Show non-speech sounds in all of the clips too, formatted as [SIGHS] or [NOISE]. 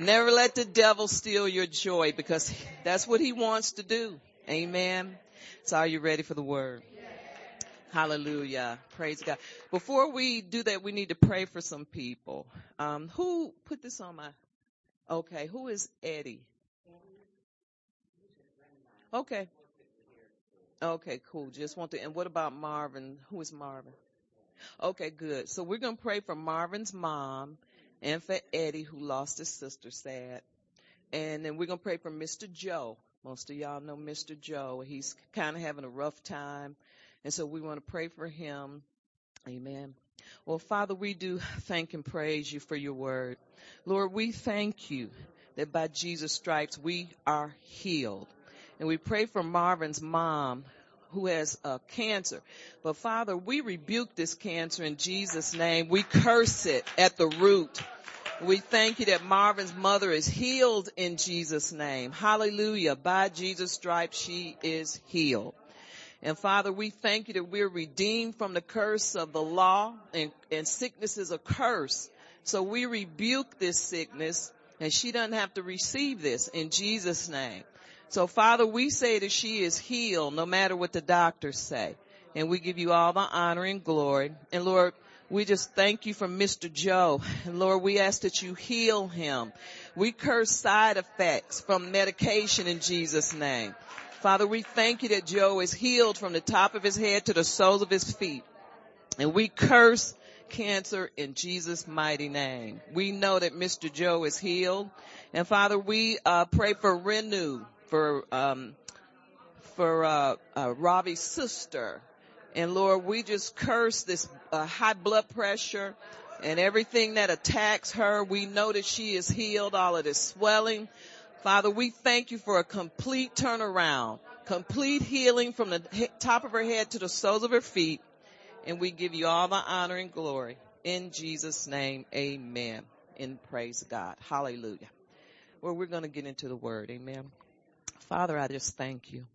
Never let the devil steal your joy because that's what he wants to do. Amen. So are you ready for the word? Hallelujah. Praise God. Before we do that, we need to pray for some people. Um, who put this on my, okay, who is Eddie? Okay. Okay, cool. Just want to, and what about Marvin? Who is Marvin? Okay, good. So we're going to pray for Marvin's mom and for Eddie who lost his sister sad. And then we're going to pray for Mr. Joe. Most of y'all know Mr. Joe. He's kind of having a rough time. And so we want to pray for him. Amen. Well, Father, we do thank and praise you for your word. Lord, we thank you that by Jesus' stripes we are healed. And we pray for Marvin's mom who has uh, cancer. But Father, we rebuke this cancer in Jesus' name. We curse it at the root. We thank you that Marvin's mother is healed in Jesus' name. Hallelujah. By Jesus' stripes, she is healed. And Father, we thank you that we're redeemed from the curse of the law and, and sickness is a curse. So we rebuke this sickness and she doesn't have to receive this in Jesus name. So Father, we say that she is healed no matter what the doctors say. And we give you all the honor and glory. And Lord, we just thank you for Mr. Joe. And Lord, we ask that you heal him. We curse side effects from medication in Jesus name. Father, we thank you that Joe is healed from the top of his head to the soles of his feet. And we curse cancer in Jesus' mighty name. We know that Mr. Joe is healed. And Father, we uh, pray for renew for um, for uh, uh, Robbie's sister. And Lord, we just curse this uh, high blood pressure and everything that attacks her. We know that she is healed, all of this swelling. Father, we thank you for a complete turnaround, complete healing from the top of her head to the soles of her feet. And we give you all the honor and glory. In Jesus' name, amen. And praise God. Hallelujah. Well, we're going to get into the word. Amen. Father, I just thank you.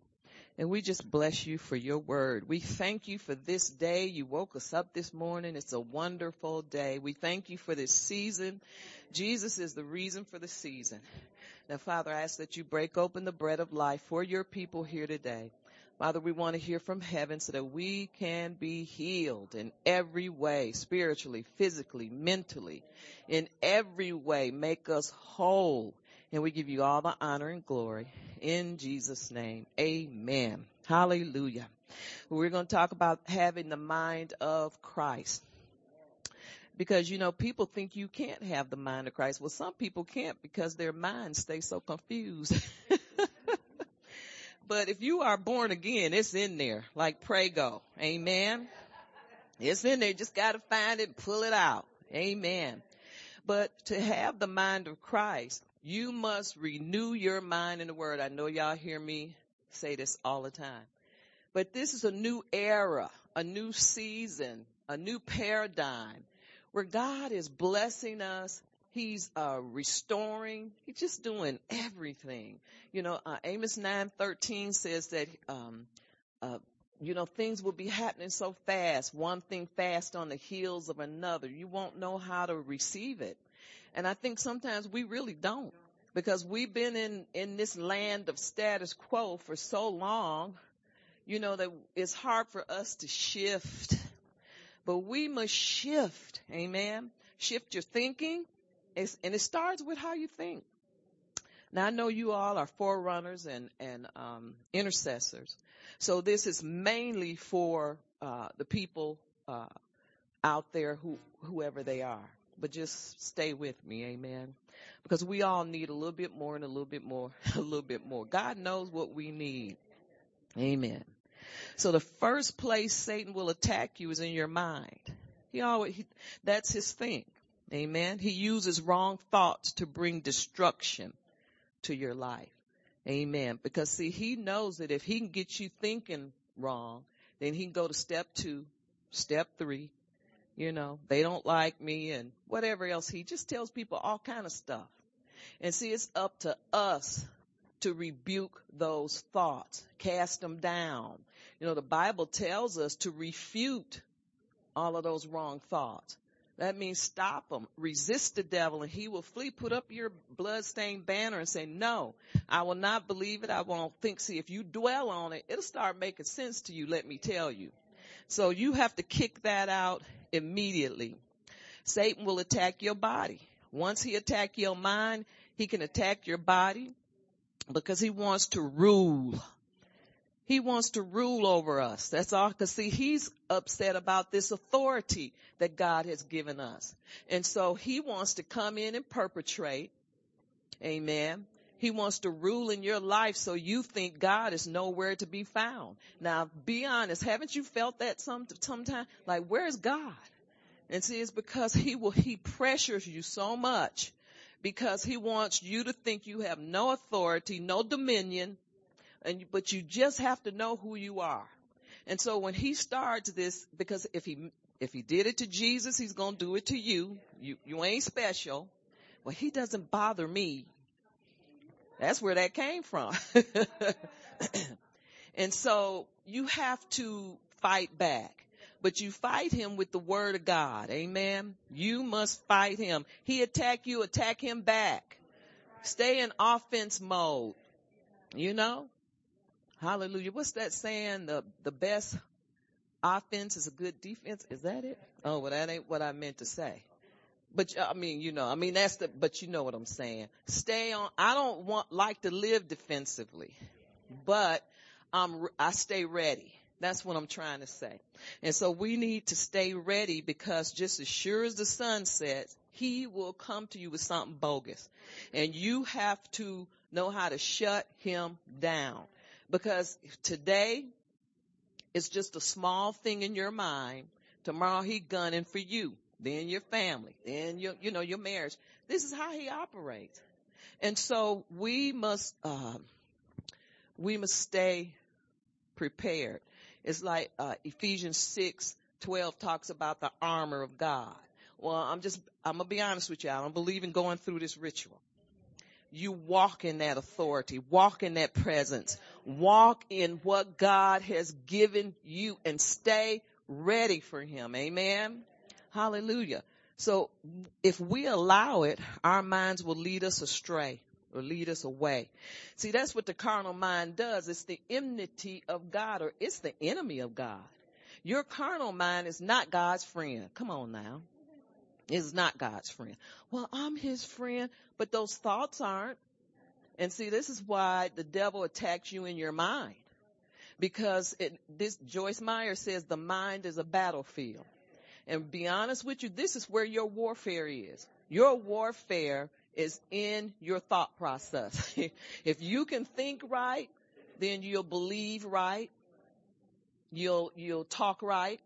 And we just bless you for your word. We thank you for this day. You woke us up this morning. It's a wonderful day. We thank you for this season. Jesus is the reason for the season. Now, Father, I ask that you break open the bread of life for your people here today. Father, we want to hear from heaven so that we can be healed in every way, spiritually, physically, mentally, in every way. Make us whole. And we give you all the honor and glory in Jesus name. Amen. Hallelujah. We're going to talk about having the mind of Christ. Because, you know, people think you can't have the mind of Christ. Well, some people can't because their minds stay so confused. [LAUGHS] but if you are born again, it's in there, like Prego. Amen. It's in there. Just got to find it, pull it out. Amen. But to have the mind of Christ, you must renew your mind in the word. I know y'all hear me say this all the time. But this is a new era, a new season, a new paradigm where God is blessing us. He's uh, restoring. He's just doing everything. You know, uh, Amos nine thirteen says that um, uh, you know things will be happening so fast. One thing fast on the heels of another. You won't know how to receive it. And I think sometimes we really don't because we've been in, in this land of status quo for so long, you know, that it's hard for us to shift. But we must shift. Amen. Shift your thinking. It's, and it starts with how you think. Now I know you all are forerunners and, and, um, intercessors. So this is mainly for, uh, the people, uh, out there who, whoever they are but just stay with me. Amen. Because we all need a little bit more and a little bit more, [LAUGHS] a little bit more. God knows what we need. Amen. So the first place Satan will attack you is in your mind. He always, he, that's his thing. Amen. He uses wrong thoughts to bring destruction to your life. Amen. Because see, he knows that if he can get you thinking wrong, then he can go to step two, step three, you know, they don't like me and whatever else. He just tells people all kind of stuff. And see, it's up to us to rebuke those thoughts, cast them down. You know, the Bible tells us to refute all of those wrong thoughts. That means stop them, Resist the devil and he will flee. Put up your bloodstained banner and say, no, I will not believe it. I won't think. See, if you dwell on it, it'll start making sense to you, let me tell you. So you have to kick that out immediately. Satan will attack your body. Once he attack your mind, he can attack your body because he wants to rule. He wants to rule over us. That's all. Cause see, he's upset about this authority that God has given us. And so he wants to come in and perpetrate. Amen. He wants to rule in your life so you think God is nowhere to be found. Now, be honest. Haven't you felt that some, sometime? Like, where's God? And see, it's because he will, he pressures you so much because he wants you to think you have no authority, no dominion, and, but you just have to know who you are. And so when he starts this, because if he, if he did it to Jesus, he's going to do it to you. You, you ain't special. Well, he doesn't bother me. That's where that came from. [LAUGHS] and so you have to fight back. But you fight him with the word of God. Amen. You must fight him. He attack you, attack him back. Stay in offense mode. You know? Hallelujah. What's that saying? The, the best offense is a good defense. Is that it? Oh, well, that ain't what I meant to say. But I mean, you know, I mean, that's the, but you know what I'm saying. Stay on, I don't want, like to live defensively, but I'm, I stay ready. That's what I'm trying to say. And so we need to stay ready because just as sure as the sun sets, he will come to you with something bogus. And you have to know how to shut him down. Because today, it's just a small thing in your mind. Tomorrow he gunning for you. Then your family. Then your, you know, your marriage. This is how he operates. And so we must, uh, we must stay prepared. It's like uh, Ephesians 6, 12 talks about the armor of God. Well, I'm just, I'm gonna be honest with you. I don't believe in going through this ritual. You walk in that authority, walk in that presence, walk in what God has given you and stay ready for Him. Amen. Hallelujah. So if we allow it, our minds will lead us astray or lead us away. See, that's what the carnal mind does. It's the enmity of God or it's the enemy of God. Your carnal mind is not God's friend. Come on now. It's not God's friend. Well, I'm his friend, but those thoughts aren't. And see, this is why the devil attacks you in your mind. Because it, this, Joyce Meyer says the mind is a battlefield. And be honest with you, this is where your warfare is. Your warfare is in your thought process. [LAUGHS] if you can think right, then you'll believe right. You'll, you'll talk right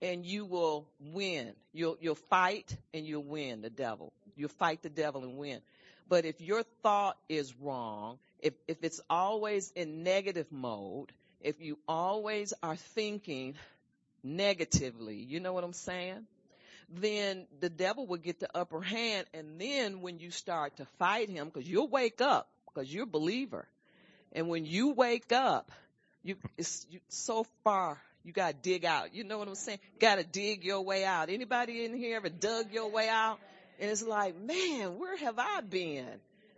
and you will win. You'll, you'll fight and you'll win the devil. You'll fight the devil and win. But if your thought is wrong, if, if it's always in negative mode, if you always are thinking negatively, you know what I'm saying? then the devil will get the upper hand. And then when you start to fight him, cause you'll wake up, cause you're a believer. And when you wake up, you, it's you, so far, you gotta dig out. You know what I'm saying? Gotta dig your way out. Anybody in here ever dug your way out? And it's like, man, where have I been?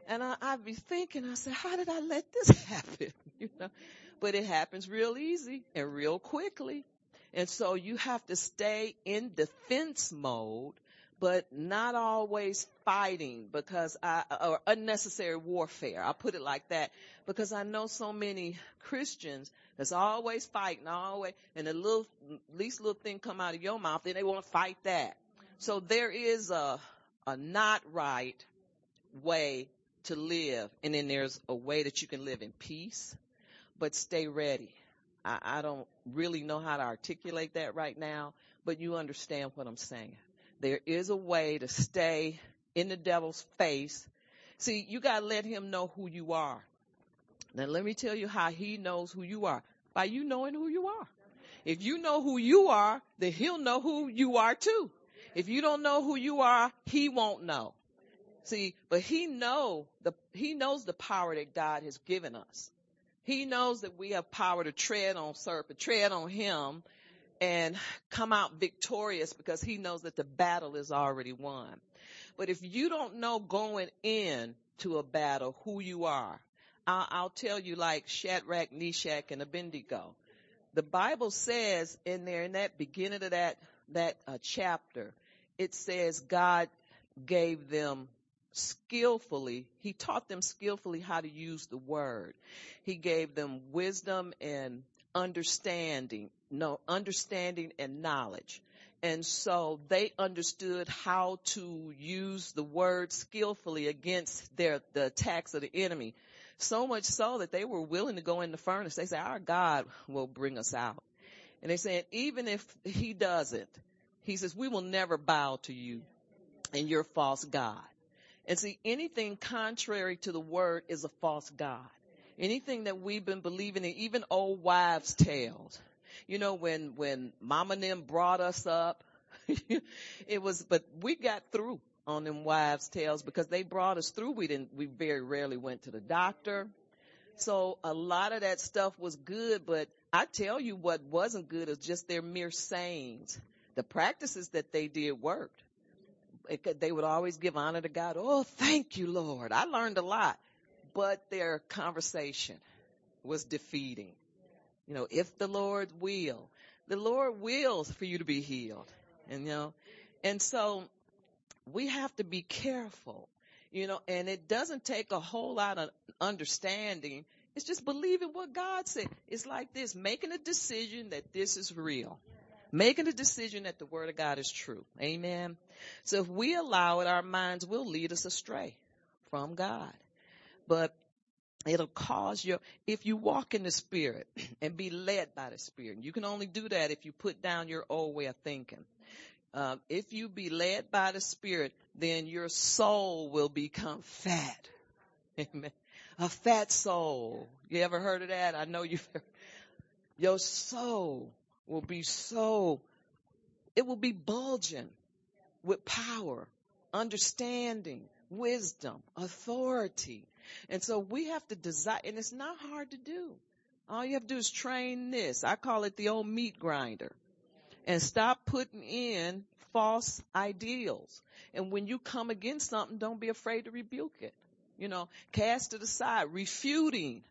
And I, I'd be thinking, I said, how did I let this [LAUGHS] happen? [LAUGHS] You know, but it happens real easy and real quickly. And so you have to stay in defense mode, but not always fighting because I, or unnecessary warfare. I'll put it like that because I know so many Christians that's always fighting, always, and the little, least little thing come out of your mouth, then they want to fight that. So there is a, a not right way to live. And then there's a way that you can live in peace, but stay ready. I, I don't really know how to articulate that right now, but you understand what I'm saying. There is a way to stay in the devil's face. See, you gotta let him know who you are. Now let me tell you how he knows who you are. By you knowing who you are. If you know who you are, then he'll know who you are too. If you don't know who you are, he won't know. See, but he know the, he knows the power that God has given us. He knows that we have power to tread on serpent, tread on him and come out victorious because he knows that the battle is already won. But if you don't know going in to a battle who you are, I'll, I'll tell you like Shadrach, Meshach, and Abednego. The Bible says in there, in that beginning of that, that uh, chapter, it says God gave them skillfully, he taught them skillfully how to use the word. He gave them wisdom and understanding, no, understanding and knowledge. And so they understood how to use the word skillfully against their, the attacks of the enemy. So much so that they were willing to go in the furnace. They said, our God will bring us out. And they said, even if he doesn't, he says, we will never bow to you and your false God. And see, anything contrary to the word is a false God. Anything that we've been believing in, even old wives' tales. You know, when, when mama and them brought us up, [LAUGHS] it was, but we got through on them wives' tales because they brought us through. We didn't, we very rarely went to the doctor. So a lot of that stuff was good, but I tell you what wasn't good is just their mere sayings. The practices that they did worked. It, they would always give honor to God. Oh, thank you, Lord. I learned a lot, but their conversation was defeating. You know, if the Lord will, the Lord wills for you to be healed. And you know, and so we have to be careful, you know, and it doesn't take a whole lot of understanding. It's just believing what God said. It's like this, making a decision that this is real. Making a decision that the word of God is true. Amen. So if we allow it, our minds will lead us astray from God. But it'll cause your, if you walk in the spirit [CLEARS THROAT] and be led by the spirit, you can only do that if you put down your old way of thinking. Um, if you be led by the spirit, then your soul will become fat. [LAUGHS] Amen. A fat soul. You ever heard of that? I know you've heard. Your soul will be so, it will be bulging with power, understanding, wisdom, authority. And so we have to desire, and it's not hard to do. All you have to do is train this. I call it the old meat grinder. And stop putting in false ideals. And when you come against something, don't be afraid to rebuke it. You know, cast it aside, refuting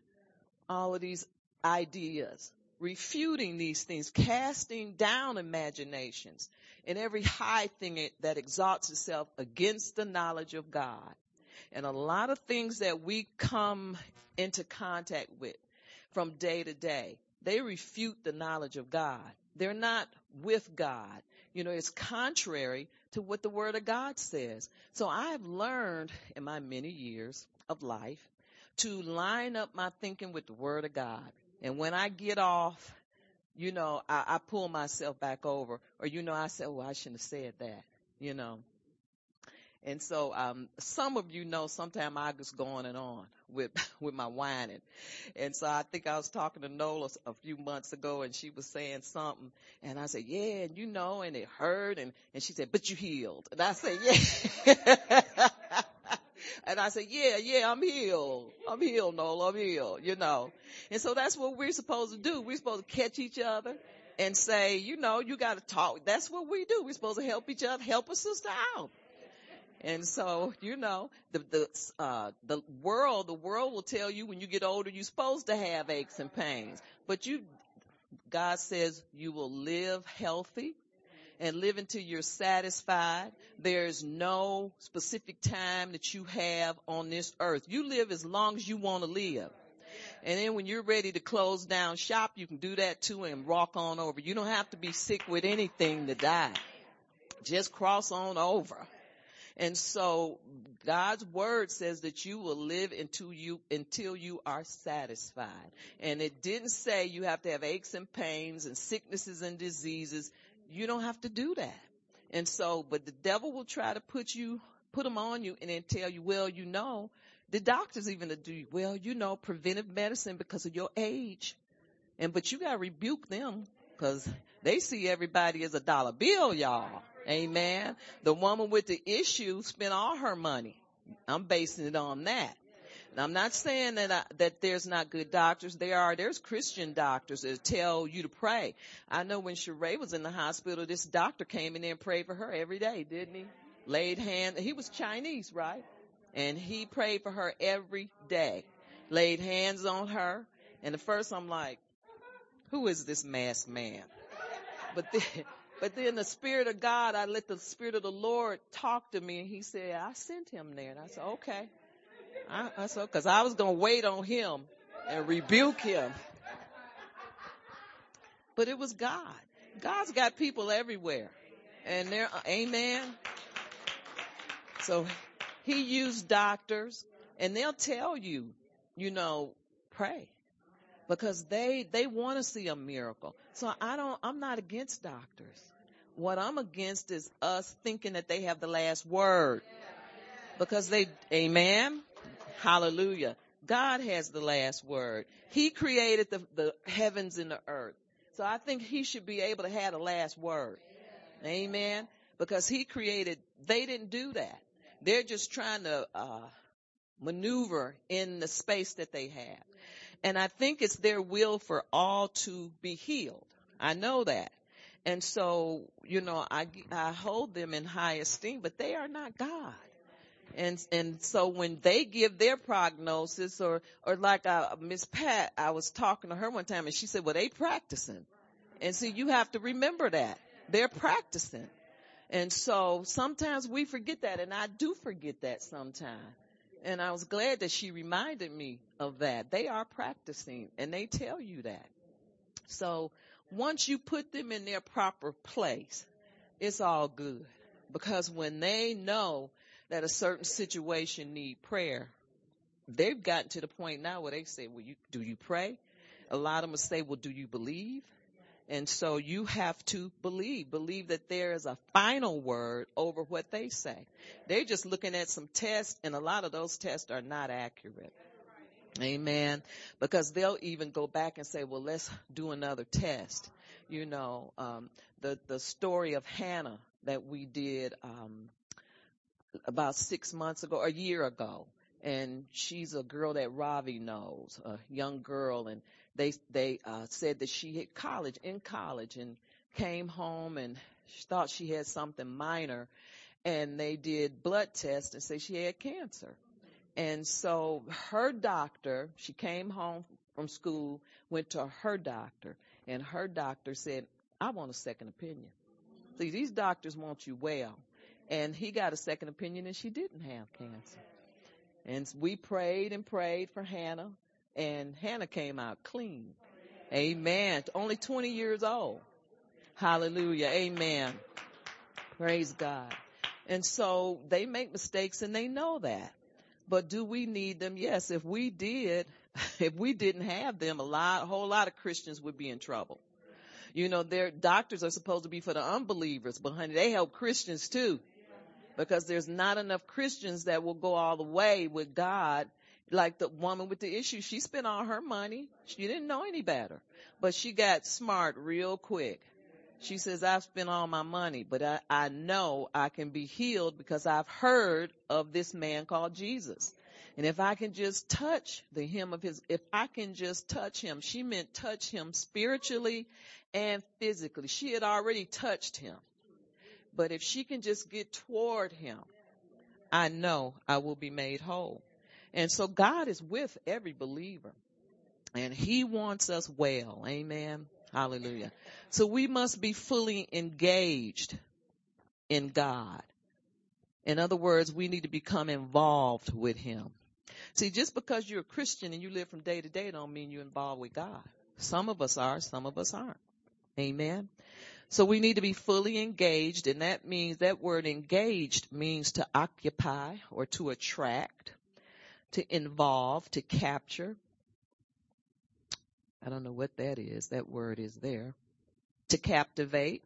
all of these ideas refuting these things, casting down imaginations and every high thing that exalts itself against the knowledge of God. And a lot of things that we come into contact with from day to day, they refute the knowledge of God. They're not with God. You know, it's contrary to what the Word of God says. So I have learned in my many years of life to line up my thinking with the Word of God. And when I get off, you know, I, I pull myself back over, or you know, I say, well, I shouldn't have said that," you know. And so, um, some of you know, sometimes I just go on and on with [LAUGHS] with my whining. And so, I think I was talking to Nola a few months ago, and she was saying something, and I said, "Yeah, and you know," and it hurt, and and she said, "But you healed," and I said, [LAUGHS] "Yeah." And I said, yeah, yeah, I'm healed. I'm healed, Nola. I'm healed, you know. And so that's what we're supposed to do. We're supposed to catch each other and say, you know, you got to talk. That's what we do. We're supposed to help each other, help a sister out. And so, you know, the, the, uh, the world, the world will tell you when you get older, you're supposed to have aches and pains. But you, God says you will live healthy and live until you're satisfied. There's no specific time that you have on this earth. You live as long as you want to live. And then when you're ready to close down shop, you can do that too and walk on over. You don't have to be sick with anything to die. Just cross on over. And so God's word says that you will live until you, until you are satisfied. And it didn't say you have to have aches and pains and sicknesses and diseases. You don't have to do that. And so, but the devil will try to put you, put them on you and then tell you, well, you know, the doctors even do, well, you know, preventive medicine because of your age. And, but you gotta rebuke them because they see everybody as a dollar bill, y'all. Amen. The woman with the issue spent all her money. I'm basing it on that. And I'm not saying that I, that there's not good doctors. There are. There's Christian doctors that tell you to pray. I know when Sheree was in the hospital, this doctor came in there and prayed for her every day, didn't he? Laid hand. He was Chinese, right? And he prayed for her every day. Laid hands on her. And at first I'm like, who is this masked man? But then, but then the Spirit of God, I let the Spirit of the Lord talk to me and he said, I sent him there. And I said, okay. I, I said, cause I was going to wait on him and rebuke him. But it was God. God's got people everywhere. And there, uh, amen. So he used doctors and they'll tell you, you know, pray because they, they want to see a miracle. So I don't, I'm not against doctors. What I'm against is us thinking that they have the last word because they, amen. Hallelujah. God has the last word. He created the, the heavens and the earth. So I think he should be able to have the last word. Amen. Because he created, they didn't do that. They're just trying to, uh, maneuver in the space that they have. And I think it's their will for all to be healed. I know that. And so, you know, I, I hold them in high esteem, but they are not God. And and so when they give their prognosis, or or like uh, Miss Pat, I was talking to her one time, and she said, "Well, they practicing," and so you have to remember that they're practicing. And so sometimes we forget that, and I do forget that sometimes. And I was glad that she reminded me of that. They are practicing, and they tell you that. So once you put them in their proper place, it's all good. Because when they know that a certain situation need prayer, they've gotten to the point now where they say, well, you, do you pray? A lot of them say, well, do you believe? And so you have to believe, believe that there is a final word over what they say. They're just looking at some tests and a lot of those tests are not accurate. Amen. Because they'll even go back and say, well, let's do another test. You know, um, the, the story of Hannah that we did, um, about six months ago, a year ago. And she's a girl that Ravi knows, a young girl, and they they uh, said that she had college in college and came home and she thought she had something minor, and they did blood tests and say she had cancer. And so her doctor, she came home from school, went to her doctor, and her doctor said, "I want a second opinion." See, these doctors want you well. And he got a second opinion and she didn't have cancer. And we prayed and prayed for Hannah and Hannah came out clean. Amen. Only 20 years old. Hallelujah. Amen. Praise God. And so they make mistakes and they know that. But do we need them? Yes. If we did, [LAUGHS] if we didn't have them, a lot, a whole lot of Christians would be in trouble. You know, their doctors are supposed to be for the unbelievers, but honey, they help Christians too because there's not enough Christians that will go all the way with God. Like the woman with the issue, she spent all her money. She didn't know any better, but she got smart real quick. She says, I've spent all my money, but I, I know I can be healed because I've heard of this man called Jesus. And if I can just touch the hem of his, if I can just touch him, she meant touch him spiritually and physically. She had already touched him. But if she can just get toward him, I know I will be made whole. And so God is with every believer and he wants us well. Amen. Hallelujah. So we must be fully engaged in God. In other words, we need to become involved with him. See, just because you're a Christian and you live from day to day don't mean you're involved with God. Some of us are, some of us aren't. Amen. So we need to be fully engaged and that means that word engaged means to occupy or to attract, to involve, to capture. I don't know what that is. That word is there. To captivate,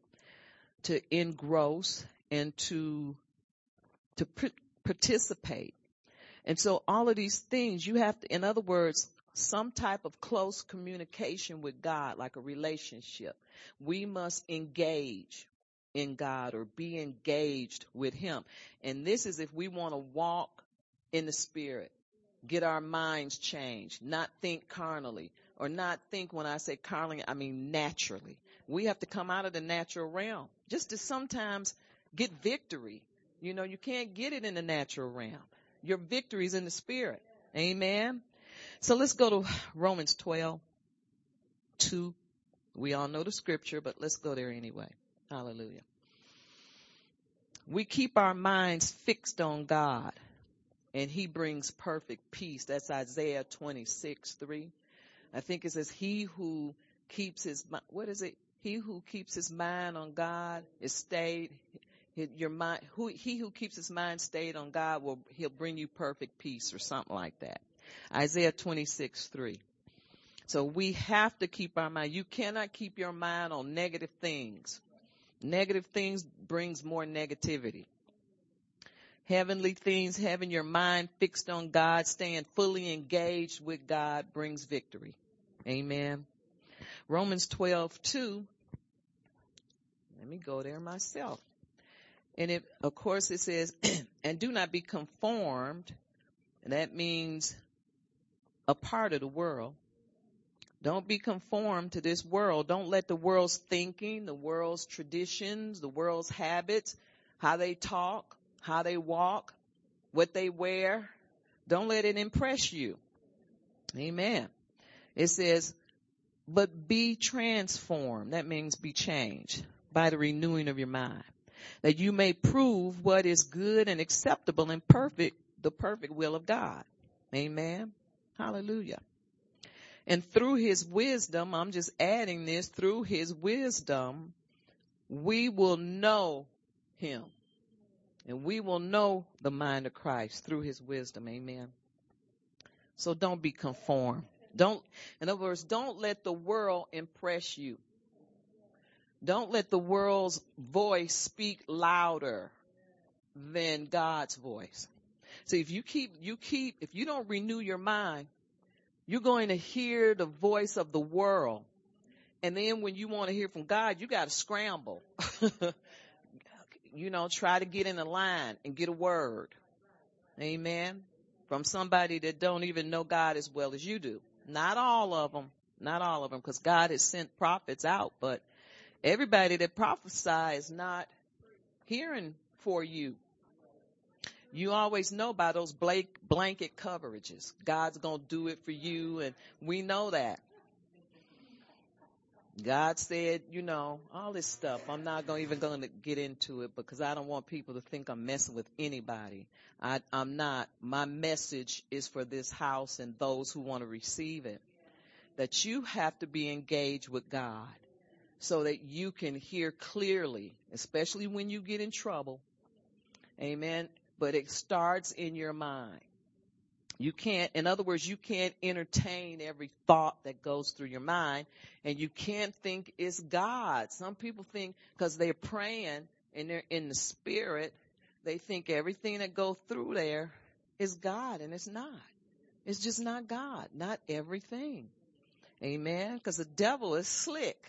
to engross, and to, to participate. And so all of these things you have to, in other words, some type of close communication with God, like a relationship. We must engage in God or be engaged with Him. And this is if we want to walk in the Spirit. get our minds changed, not think carnally, or not think when I say carnally, I mean naturally. We have to come out of the natural realm just to sometimes get victory. You know, you can't get it in the natural realm. Your victory is in the spirit. Amen. So let's go to Romans 12, 2. We all know the scripture, but let's go there anyway. Hallelujah. We keep our minds fixed on God and he brings perfect peace. That's Isaiah 26, 3. I think it says, he who keeps his, what is it? He who keeps his mind on God is stayed. Your mind, who, he who keeps his mind stayed on God will, he'll bring you perfect peace or something like that. Isaiah 26, 3. So we have to keep our mind. You cannot keep your mind on negative things. Negative things brings more negativity heavenly things, having your mind fixed on God, staying fully engaged with God brings victory. Amen. Romans 12, 2. Let me go there myself. And it, of course it says, [CLEARS THROAT] and do not be conformed. And that means a part of the world. Don't be conformed to this world. Don't let the world's thinking, the world's traditions, the world's habits, how they talk, how they walk, what they wear. Don't let it impress you. Amen. It says, but be transformed. That means be changed by the renewing of your mind. That you may prove what is good and acceptable and perfect, the perfect will of God. Amen. Hallelujah. And through his wisdom, I'm just adding this, through his wisdom, we will know him. And we will know the mind of Christ through his wisdom. Amen. So don't be conformed. Don't, in other words, don't let the world impress you. Don't let the world's voice speak louder than God's voice. So if you keep, you keep, if you don't renew your mind, you're going to hear the voice of the world. And then when you want to hear from God, you got to scramble. [LAUGHS] you know, try to get in a line and get a word. Amen. From somebody that don't even know God as well as you do. Not all of them. Not all of them because God has sent prophets out, but everybody that prophesies not hearing for you. You always know by those blanket coverages. God's going to do it for you and we know that. God said, you know, all this stuff. I'm not going even going to get into it because I don't want people to think I'm messing with anybody. I, I'm not. My message is for this house and those who want to receive it. That you have to be engaged with God so that you can hear clearly, especially when you get in trouble. Amen. But it starts in your mind. You can't, in other words, you can't entertain every thought that goes through your mind and you can't think it's God. Some people think because they're praying and they're in the spirit, they think everything that goes through there is God and it's not. It's just not God. Not everything. Amen. Because the devil is slick.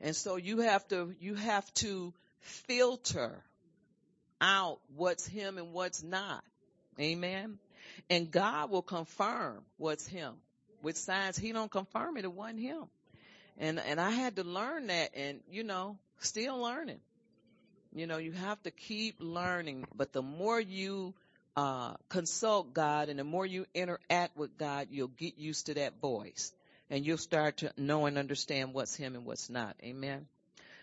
And so you have to, you have to filter out what's him and what's not. Amen. And God will confirm what's him. With signs, he don't confirm it, it wasn't him. And, and I had to learn that and, you know, still learning. You know, you have to keep learning, but the more you, uh, consult God and the more you interact with God, you'll get used to that voice and you'll start to know and understand what's him and what's not. Amen.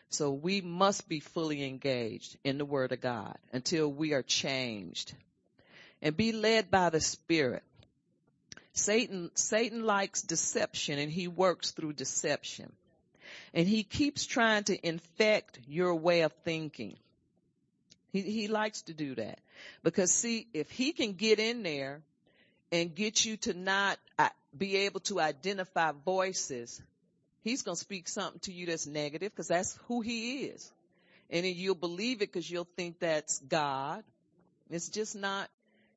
So we must be fully engaged in the word of God until we are changed and be led by the Spirit. Satan, Satan likes deception and he works through deception. And he keeps trying to infect your way of thinking. He, he likes to do that. Because see, if he can get in there and get you to not uh, be able to identify voices, he's going to speak something to you that's negative because that's who he is. And then you'll believe it because you'll think that's God. It's just not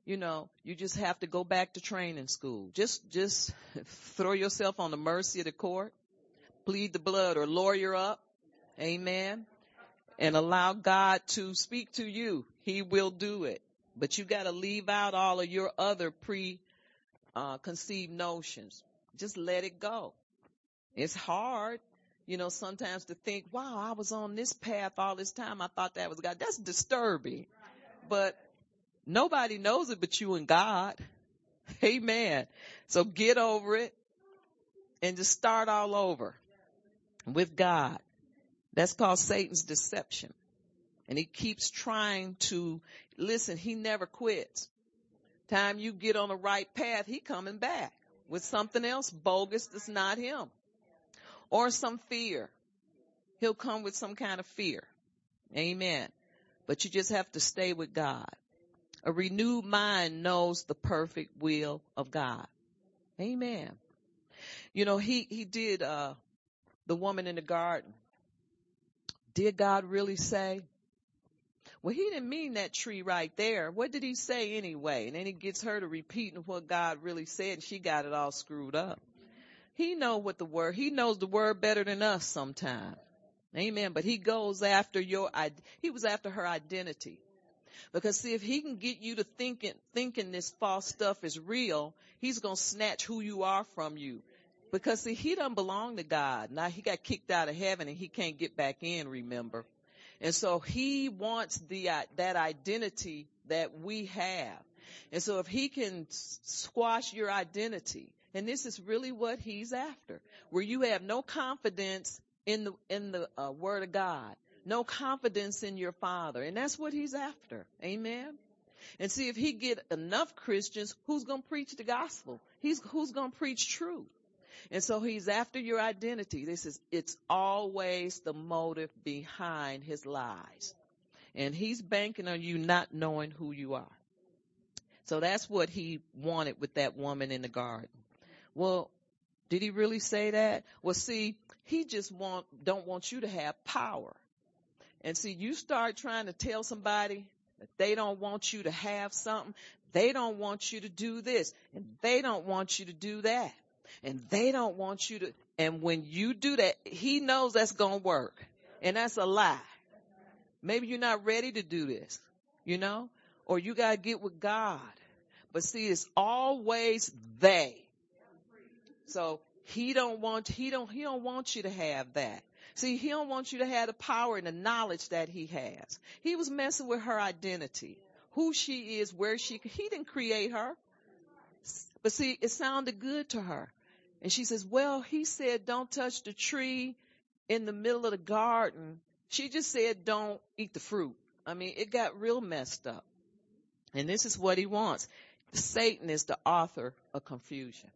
you know, you just have to go back to training school. Just, just [LAUGHS] throw yourself on the mercy of the court, plead the blood or lawyer up. Amen. And allow God to speak to you. He will do it. But you gotta leave out all of your other pre, uh, conceived notions. Just let it go. It's hard, you know, sometimes to think, wow, I was on this path all this time. I thought that was God. That's disturbing. But nobody knows it but you and God. [LAUGHS] Amen. So get over it and just start all over with God. That's called Satan's deception. And he keeps trying to listen. He never quits. Time you get on the right path, he coming back with something else bogus that's not him or some fear. He'll come with some kind of fear. Amen. But you just have to stay with God. A renewed mind knows the perfect will of God. Amen. You know, he, he did, uh, the woman in the garden. Did God really say? Well, he didn't mean that tree right there. What did he say anyway? And then he gets her to repeating what God really said and she got it all screwed up. He know what the word, he knows the word better than us sometimes. Amen. But he goes after your, he was after her identity. Because see, if he can get you to thinking, thinking this false stuff is real, he's going to snatch who you are from you. Because see, he doesn't belong to God. Now he got kicked out of heaven and he can't get back in, remember? And so he wants the, uh, that identity that we have. And so if he can squash your identity, and this is really what he's after, where you have no confidence in the, in the uh, word of God, no confidence in your father. And that's what he's after. Amen. And see if he get enough Christians, who's going to preach the gospel? He's, who's going to preach truth? And so he's after your identity. This is, it's always the motive behind his lies. And he's banking on you not knowing who you are. So that's what he wanted with that woman in the garden. Well, did he really say that? Well, see, he just want, don't want you to have power. And see, you start trying to tell somebody that they don't want you to have something. They don't want you to do this and they don't want you to do that and they don't want you to, and when you do that, he knows that's gonna work. And that's a lie. Maybe you're not ready to do this, you know, or you gotta get with God. But see, it's always they. So he don't want, he don't, he don't want you to have that. See, he don't want you to have the power and the knowledge that he has. He was messing with her identity, who she is, where she, he didn't create her. But see, it sounded good to her. And she says, well, he said, don't touch the tree in the middle of the garden. She just said, don't eat the fruit. I mean, it got real messed up. And this is what he wants. Satan is the author of confusion.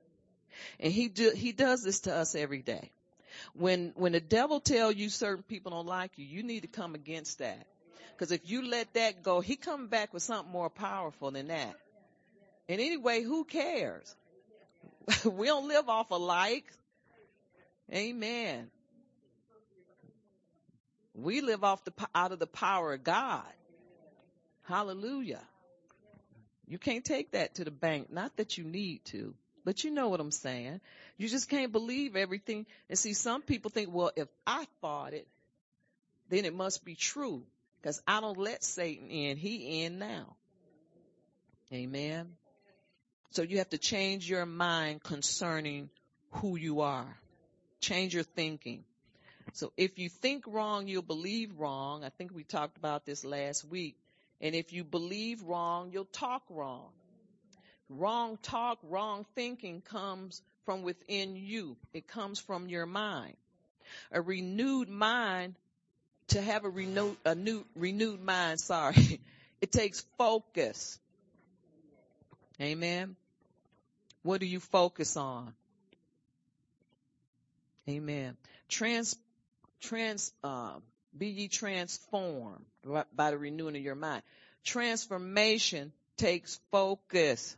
And he do, he does this to us every day. When, when the devil tell you certain people don't like you, you need to come against that. Cause if you let that go, he come back with something more powerful than that. And anyway, who cares? [LAUGHS] we don't live off alike. Amen. We live off the, out of the power of God. Hallelujah. You can't take that to the bank. Not that you need to, but you know what I'm saying. You just can't believe everything. And see, some people think, well, if I thought it, then it must be true. Cause I don't let Satan in. He in now. Amen. So you have to change your mind concerning who you are. Change your thinking. So if you think wrong, you'll believe wrong. I think we talked about this last week. And if you believe wrong, you'll talk wrong. Wrong talk, wrong thinking comes from within you. It comes from your mind. A renewed mind, to have a renewed, a new, renewed mind, sorry, [LAUGHS] it takes focus. Amen. What do you focus on? Amen. Trans, trans, uh, be ye transformed by the renewing of your mind. Transformation takes focus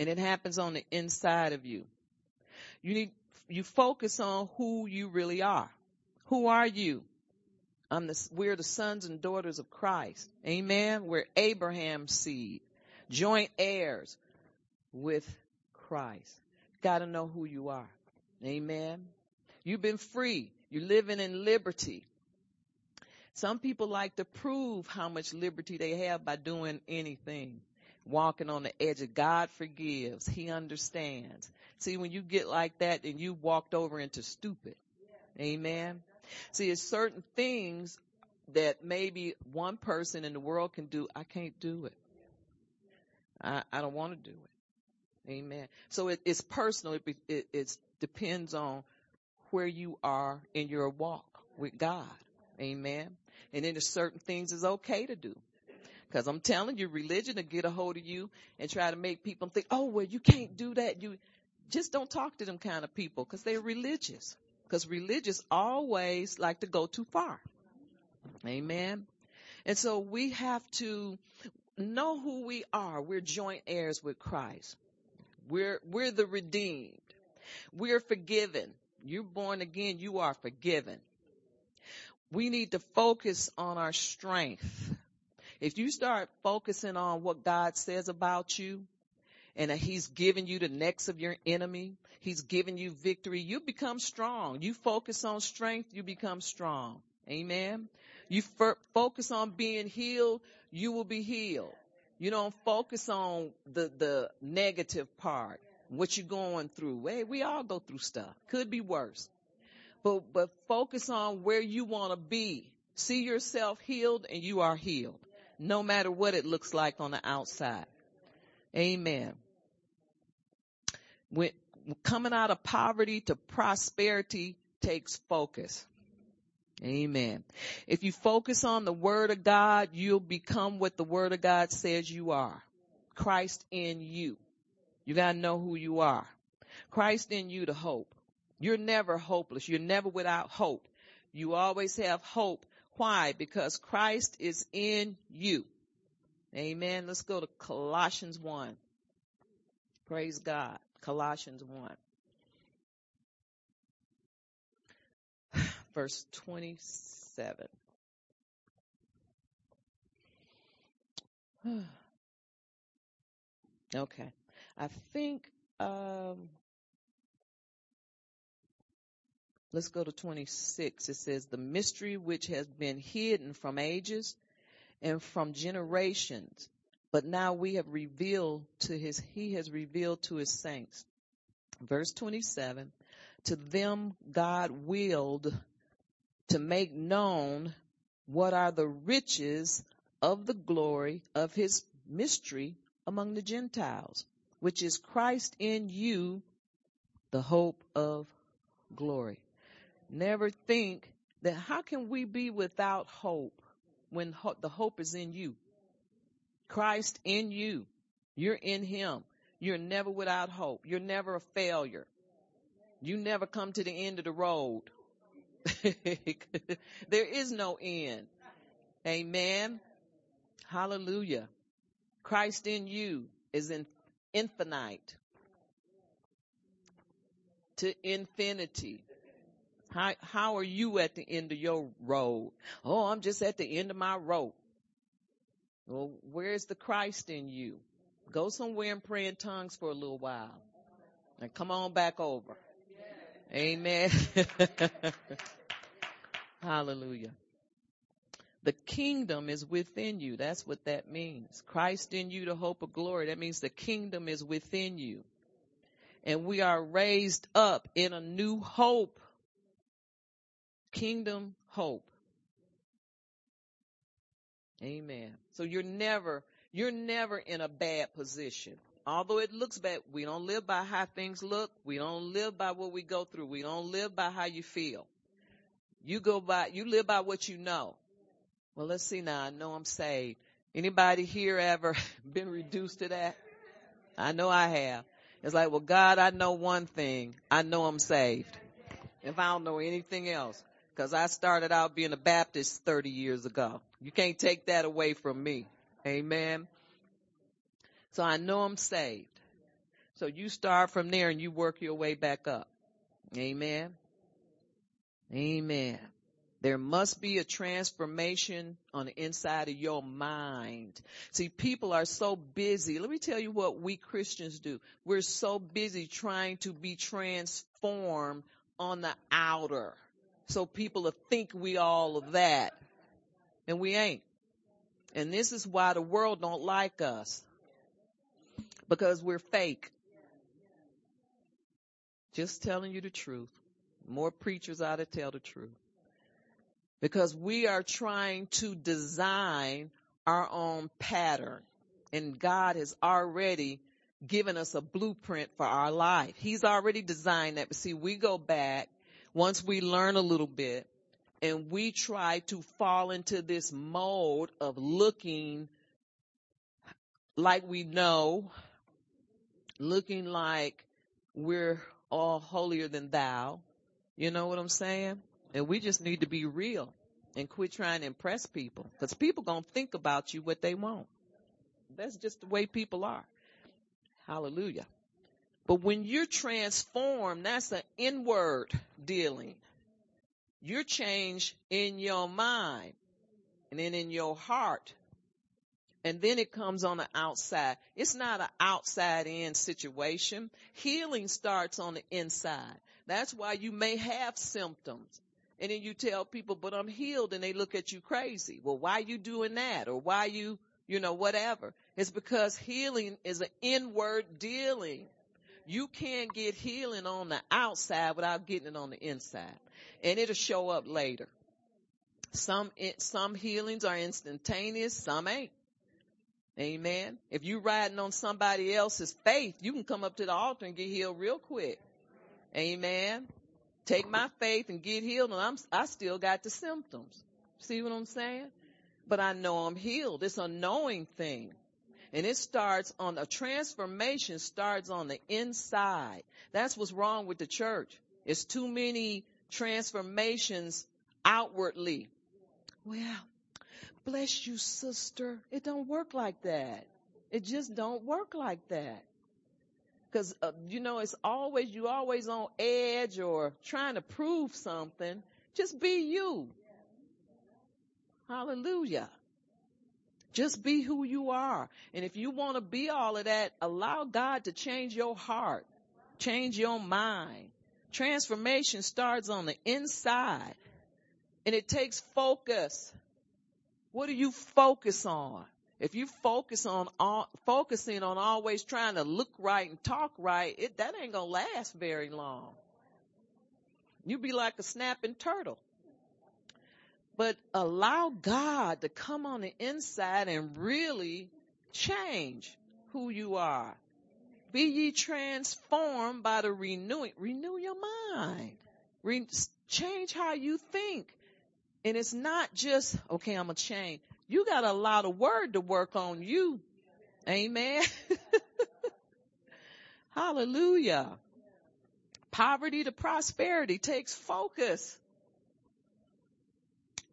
and it happens on the inside of you. You need, you focus on who you really are. Who are you? I'm the, we're the sons and daughters of Christ. Amen. We're Abraham's seed, joint heirs with Christ. Gotta know who you are. Amen. You've been free. You're living in liberty. Some people like to prove how much liberty they have by doing anything. Walking on the edge of God forgives. He understands. See, when you get like that, then you walked over into stupid. Amen. See, it's certain things that maybe one person in the world can do. I can't do it. I, I don't want to do it. Amen. So it, it's personal. It, it, it depends on where you are in your walk with God. Amen. And then there's certain things is okay to do. Cause I'm telling you, religion will get a hold of you and try to make people think, oh, well, you can't do that. You just don't talk to them kind of people because they're religious. Cause religious always like to go too far. Amen. And so we have to know who we are. We're joint heirs with Christ. We're, we're the redeemed. We're forgiven. You're born again. You are forgiven. We need to focus on our strength. If you start focusing on what God says about you and that he's given you the necks of your enemy, he's given you victory, you become strong. You focus on strength, you become strong. Amen. You f- focus on being healed, you will be healed. You don't focus on the, the negative part, what you're going through. Hey, we all go through stuff. Could be worse. But, but focus on where you want to be. See yourself healed and you are healed. No matter what it looks like on the outside. Amen. When coming out of poverty to prosperity takes focus. Amen. If you focus on the word of God, you'll become what the word of God says you are. Christ in you. You gotta know who you are. Christ in you, to hope. You're never hopeless. You're never without hope. You always have hope. Why? Because Christ is in you. Amen. Let's go to Colossians 1. Praise God. Colossians 1. [SIGHS] verse 27. [SIGHS] okay. I think, um, let's go to 26. It says, the mystery which has been hidden from ages and from generations, but now we have revealed to his, he has revealed to his saints. Verse 27, to them God willed to make known what are the riches of the glory of his mystery among the Gentiles, which is Christ in you, the hope of glory. Never think that how can we be without hope when ho- the hope is in you? Christ in you. You're in him. You're never without hope. You're never a failure. You never come to the end of the road. [LAUGHS] there is no end. Amen. Hallelujah. Christ in you is in infinite to infinity. How, how are you at the end of your road? Oh, I'm just at the end of my rope. Well, where's the Christ in you? Go somewhere and pray in tongues for a little while and come on back over. Amen. [LAUGHS] Hallelujah. The kingdom is within you. That's what that means. Christ in you, the hope of glory. That means the kingdom is within you. And we are raised up in a new hope. Kingdom hope. Amen. So you're never, you're never in a bad position although it looks bad, we don't live by how things look. We don't live by what we go through. We don't live by how you feel. You go by, you live by what you know. Well, let's see now. I know I'm saved. Anybody here ever [LAUGHS] been reduced to that? I know I have. It's like, well, God, I know one thing. I know I'm saved. If I don't know anything else. Cause I started out being a Baptist 30 years ago. You can't take that away from me. Amen. So I know I'm saved. So you start from there and you work your way back up. Amen. Amen. There must be a transformation on the inside of your mind. See, people are so busy. Let me tell you what we Christians do. We're so busy trying to be transformed on the outer. So people will think we all of that. And we ain't. And this is why the world don't like us. because we're fake. Just telling you the truth. More preachers ought to tell the truth. Because we are trying to design our own pattern. And God has already given us a blueprint for our life. He's already designed that. But see, we go back once we learn a little bit and we try to fall into this mode of looking like we know, looking like we're all holier than thou. You know what I'm saying? And we just need to be real and quit trying to impress people because people gonna think about you what they want. That's just the way people are. Hallelujah. But when you're transformed, that's an inward dealing. You're changed in your mind and then in your heart. And then it comes on the outside. It's not an outside in situation. Healing starts on the inside. That's why you may have symptoms. And then you tell people, but I'm healed and they look at you crazy. Well, why are you doing that? Or why you, you know, whatever. It's because healing is an inward dealing. You can't get healing on the outside without getting it on the inside. And it'll show up later. Some, some healings are instantaneous, some ain't. Amen. If you're riding on somebody else's faith, you can come up to the altar and get healed real quick. Amen. Take my faith and get healed and I'm, I still got the symptoms. See what I'm saying? But I know I'm healed. It's a knowing thing. And it starts on a transformation starts on the inside. That's what's wrong with the church. It's too many transformations outwardly. Well, bless you, sister. It don't work like that. It just don't work like that. Cause, uh, you know, it's always, you always on edge or trying to prove something. Just be you. Hallelujah. Just be who you are. And if you want to be all of that, allow God to change your heart, change your mind. Transformation starts on the inside and it takes focus. What do you focus on? If you focus on all, focusing on always trying to look right and talk right, it, that ain't gonna last very long. You be like a snapping turtle but allow God to come on the inside and really change who you are. Be ye transformed by the renewing. Renew your mind. Re- change how you think. And it's not just, okay, I'm a change. You got a lot of word to work on you. Amen. [LAUGHS] Hallelujah. Poverty to prosperity takes focus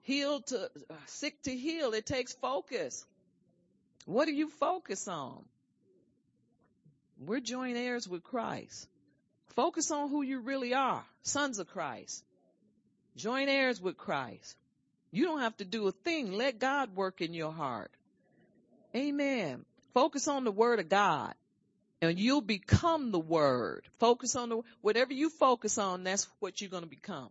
heal to uh, sick to heal. It takes focus. What do you focus on? We're joint heirs with Christ. Focus on who you really are. Sons of Christ. Joint heirs with Christ. You don't have to do a thing. Let God work in your heart. Amen. Focus on the word of God and you'll become the word. Focus on the, whatever you focus on, that's what you're going to become.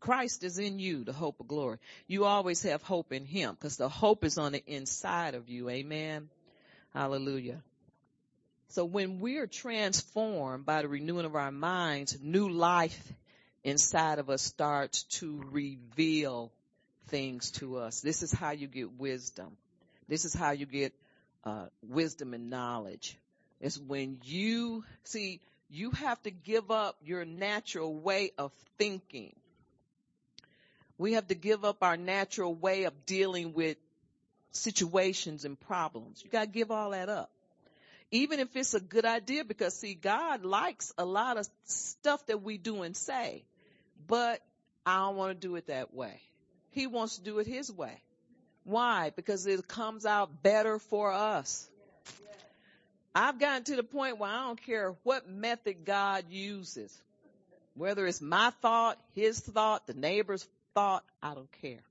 Christ is in you, the hope of glory. You always have hope in him because the hope is on the inside of you. Amen. Hallelujah. So when we're transformed by the renewing of our minds, new life inside of us starts to reveal things to us. This is how you get wisdom. This is how you get uh, wisdom and knowledge. It's when you see you have to give up your natural way of thinking we have to give up our natural way of dealing with situations and problems. You got to give all that up. Even if it's a good idea because see, God likes a lot of stuff that we do and say, but I don't want to do it that way. He wants to do it his way. Why? Because it comes out better for us. I've gotten to the point where I don't care what method God uses. Whether it's my thought, his thought, the neighbor's thought, I don't care.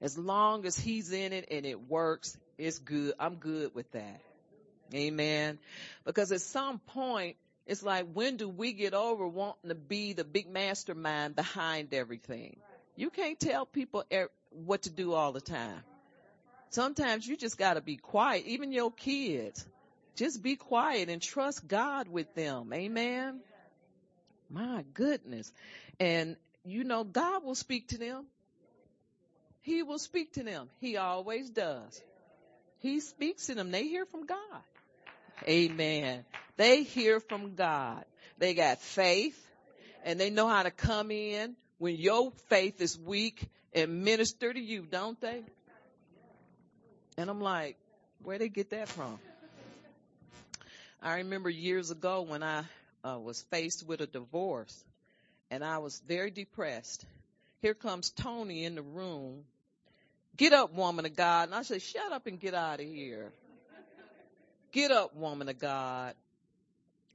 As long as he's in it and it works, it's good. I'm good with that. Amen. Because at some point, it's like, when do we get over wanting to be the big mastermind behind everything? You can't tell people what to do all the time. Sometimes you just gotta be quiet, even your kids. Just be quiet and trust God with them. Amen. My goodness. And you know, God will speak to them. He will speak to them. He always does. He speaks to them. They hear from God. Amen. They hear from God. They got faith and they know how to come in when your faith is weak and minister to you, don't they? And I'm like, where they get that from? I remember years ago when I uh, was faced with a divorce and I was very depressed. Here comes Tony in the room. Get up, woman of God. And I said, shut up and get out of here. Get up, woman of God.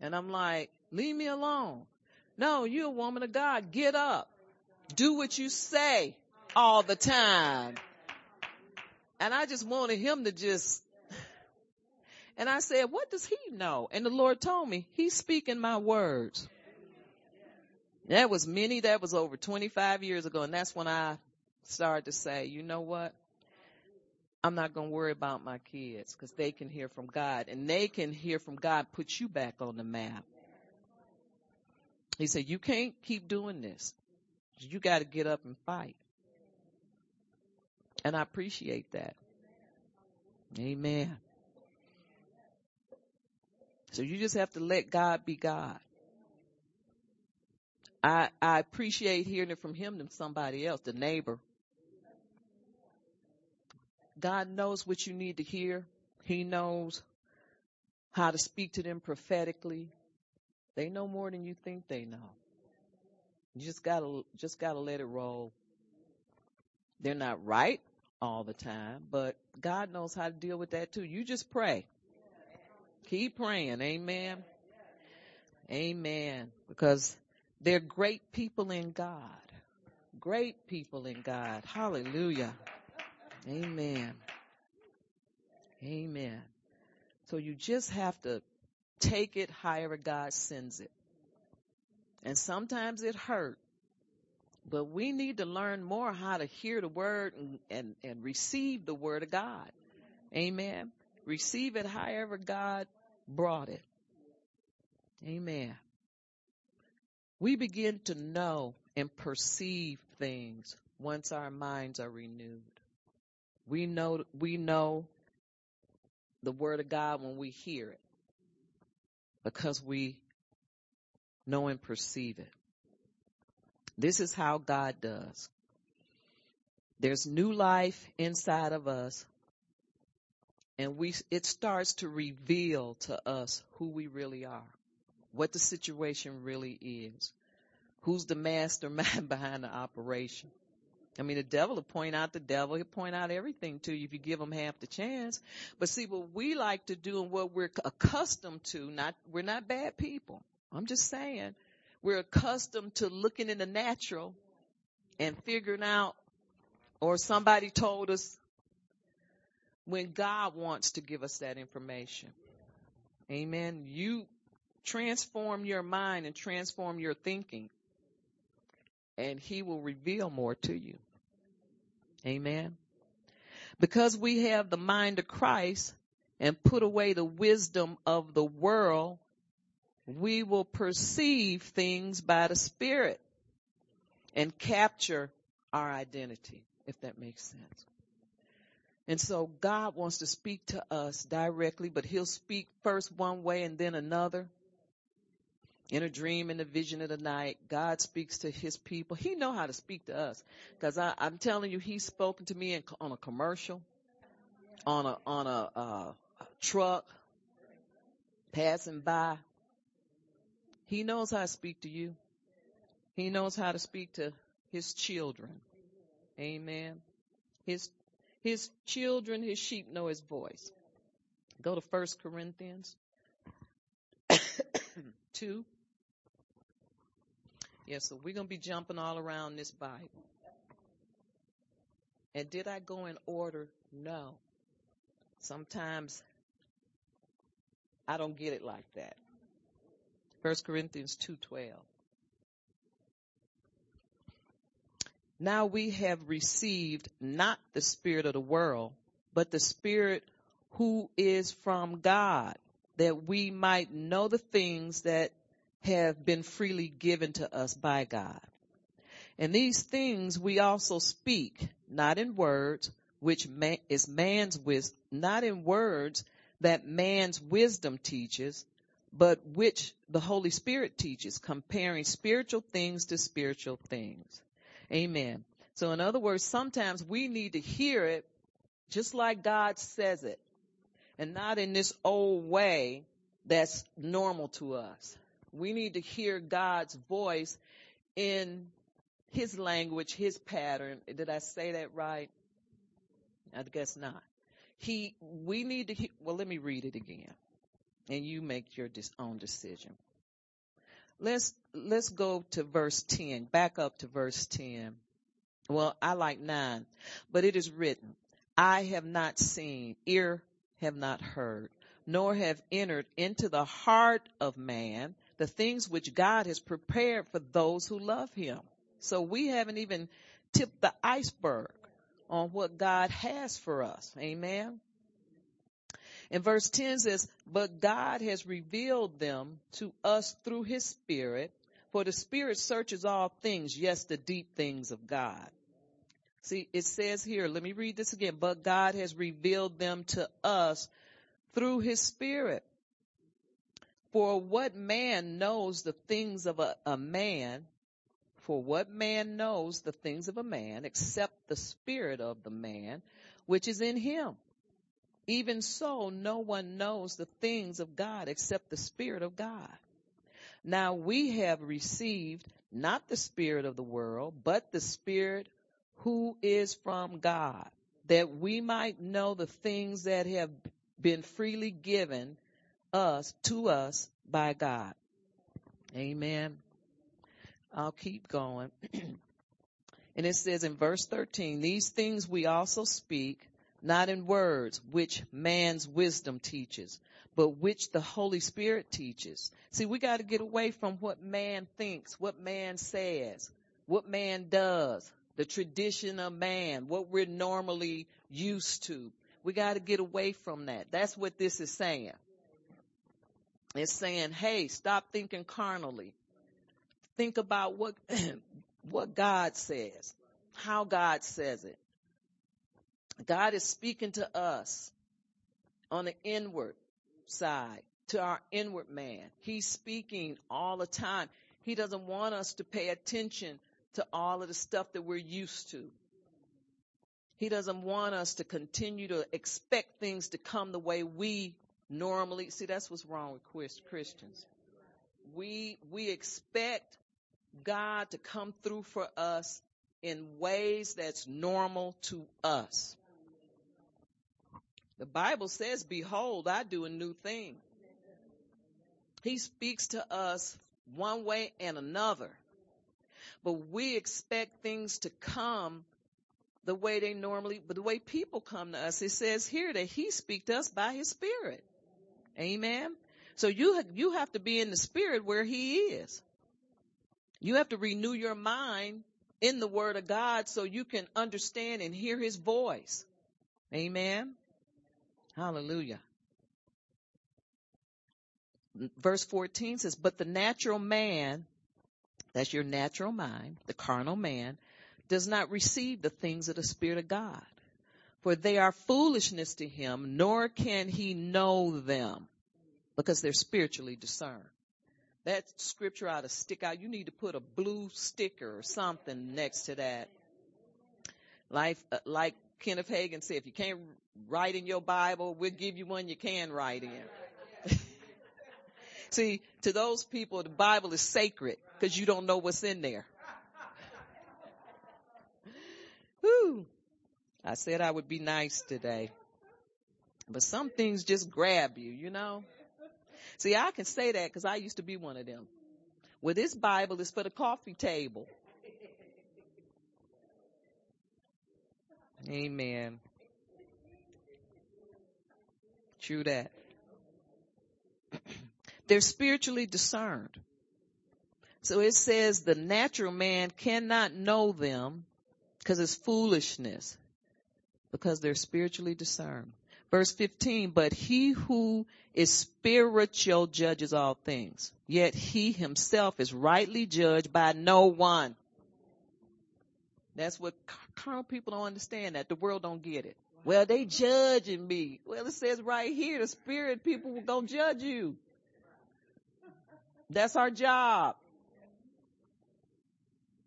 And I'm like, leave me alone. No, you're a woman of God. Get up. Do what you say all the time. And I just wanted him to just, and I said, what does he know? And the Lord told me, he's speaking my words. That was many, that was over 25 years ago. And that's when I started to say, you know what? I'm not going to worry about my kids because they can hear from God and they can hear from God, put you back on the map. He said, you can't keep doing this. You got to get up and fight. And I appreciate that. Amen. So you just have to let God be God. I, I appreciate hearing it from him than somebody else, the neighbor. God knows what you need to hear. He knows how to speak to them prophetically. They know more than you think they know. You just gotta, just gotta let it roll. They're not right all the time, but God knows how to deal with that too. You just pray. Keep praying. Amen. Amen. Because they're great people in God. Great people in God. Hallelujah. Amen. Amen. So you just have to take it however God sends it. And sometimes it hurt. But we need to learn more how to hear the word and, and, and receive the word of God. Amen. Receive it however God brought it. Amen. We begin to know and perceive things once our minds are renewed. We know, we know the word of God when we hear it because we know and perceive it. This is how God does. There's new life inside of us and we, it starts to reveal to us who we really are, what the situation really is, who's the mastermind [LAUGHS] behind the operation. I mean, the devil will point out the devil. He'll point out everything to you if you give him half the chance. But see, what we like to do and what we're accustomed to, not, we're not bad people. I'm just saying, we're accustomed to looking in the natural and figuring out, or somebody told us when God wants to give us that information. Amen. You transform your mind and transform your thinking and he will reveal more to you. Amen. Because we have the mind of Christ and put away the wisdom of the world, we will perceive things by the Spirit and capture our identity, if that makes sense. And so God wants to speak to us directly, but he'll speak first one way and then another. In a dream, in the vision of the night, God speaks to his people. He know how to speak to us. Cause I, am telling you, he's spoken to me in, on a commercial, on a, on a, uh, a truck, passing by. He knows how to speak to you. He knows how to speak to his children. Amen. His, his children, his sheep know his voice. Go to First Corinthians [COUGHS] 2. Yeah, so we're going to be jumping all around this Bible. And did I go in order? No. Sometimes I don't get it like that. 1 Corinthians 2:12. Now we have received not the spirit of the world, but the spirit who is from God, that we might know the things that have been freely given to us by God. And these things we also speak, not in words, which man, is man's wisdom, not in words that man's wisdom teaches, but which the Holy Spirit teaches, comparing spiritual things to spiritual things. Amen. So in other words, sometimes we need to hear it just like God says it and not in this old way that's normal to us. We need to hear God's voice in his language, his pattern. Did I say that right? I guess not. He, we need to, well, let me read it again and you make your own decision. Let's, let's go to verse 10, back up to verse 10. Well, I like nine, but it is written, I have not seen, ear have not heard, nor have entered into the heart of man the things which God has prepared for those who love him. So we haven't even tipped the iceberg on what God has for us. Amen. And verse 10 says, but God has revealed them to us through his spirit, for the spirit searches all things, yes, the deep things of God. See, it says here, let me read this again, but God has revealed them to us through his spirit. For what man knows the things of a, a man for what man knows the things of a man except the spirit of the man which is in him? Even so, no one knows the things of God except the spirit of God. Now we have received not the spirit of the world, but the spirit who is from God, that we might know the things that have been freely given us to us by God. Amen. I'll keep going. [CLEARS THROAT] and it says in verse 13, these things we also speak, not in words which man's wisdom teaches, but which the Holy Spirit teaches. See, we got to get away from what man thinks, what man says, what man does, the tradition of man, what we're normally used to. We got to get away from that. That's what this is saying. It's saying, hey, stop thinking carnally think about what, [CLEARS THROAT] what God says, how God says it. God is speaking to us on the inward side, to our inward man. He's speaking all the time. He doesn't want us to pay attention to all of the stuff that we're used to. He doesn't want us to continue to expect things to come the way we normally see that's what's wrong with Christians. We we expect God to come through for us in ways that's normal to us. The Bible says, behold, I do a new thing. He speaks to us one way and another. But we expect things to come the way they normally, but the way people come to us. It says here that he speaks to us by his spirit. Amen. So you, you have to be in the spirit where he is. You have to renew your mind in the word of God so you can understand and hear his voice. Amen. Hallelujah. Verse 14 says, but the natural man, that's your natural mind, the carnal man, does not receive the things of the Spirit of God. For they are foolishness to him, nor can he know them because they're spiritually discerned that scripture ought to stick out. You need to put a blue sticker or something next to that. Like, uh, like Kenneth Hagin said, if you can't write in your Bible, we'll give you one you can write in. [LAUGHS] See, to those people, the Bible is sacred because you don't know what's in there. [LAUGHS] Whew. I said I would be nice today. But some things just grab you, you know? See, I can say that because I used to be one of them. Well, this Bible is for the coffee table. Amen. True that. [CLEARS THROAT] They're spiritually discerned. So it says the natural man cannot know them because it's foolishness because they're spiritually discerned. Verse 15, but he who is spiritual judges all things, yet he himself is rightly judged by no one. That's what carnal people don't understand that. The world don't get it. Well, they judging me. Well, it says right here, the spirit people will go judge you. That's our job.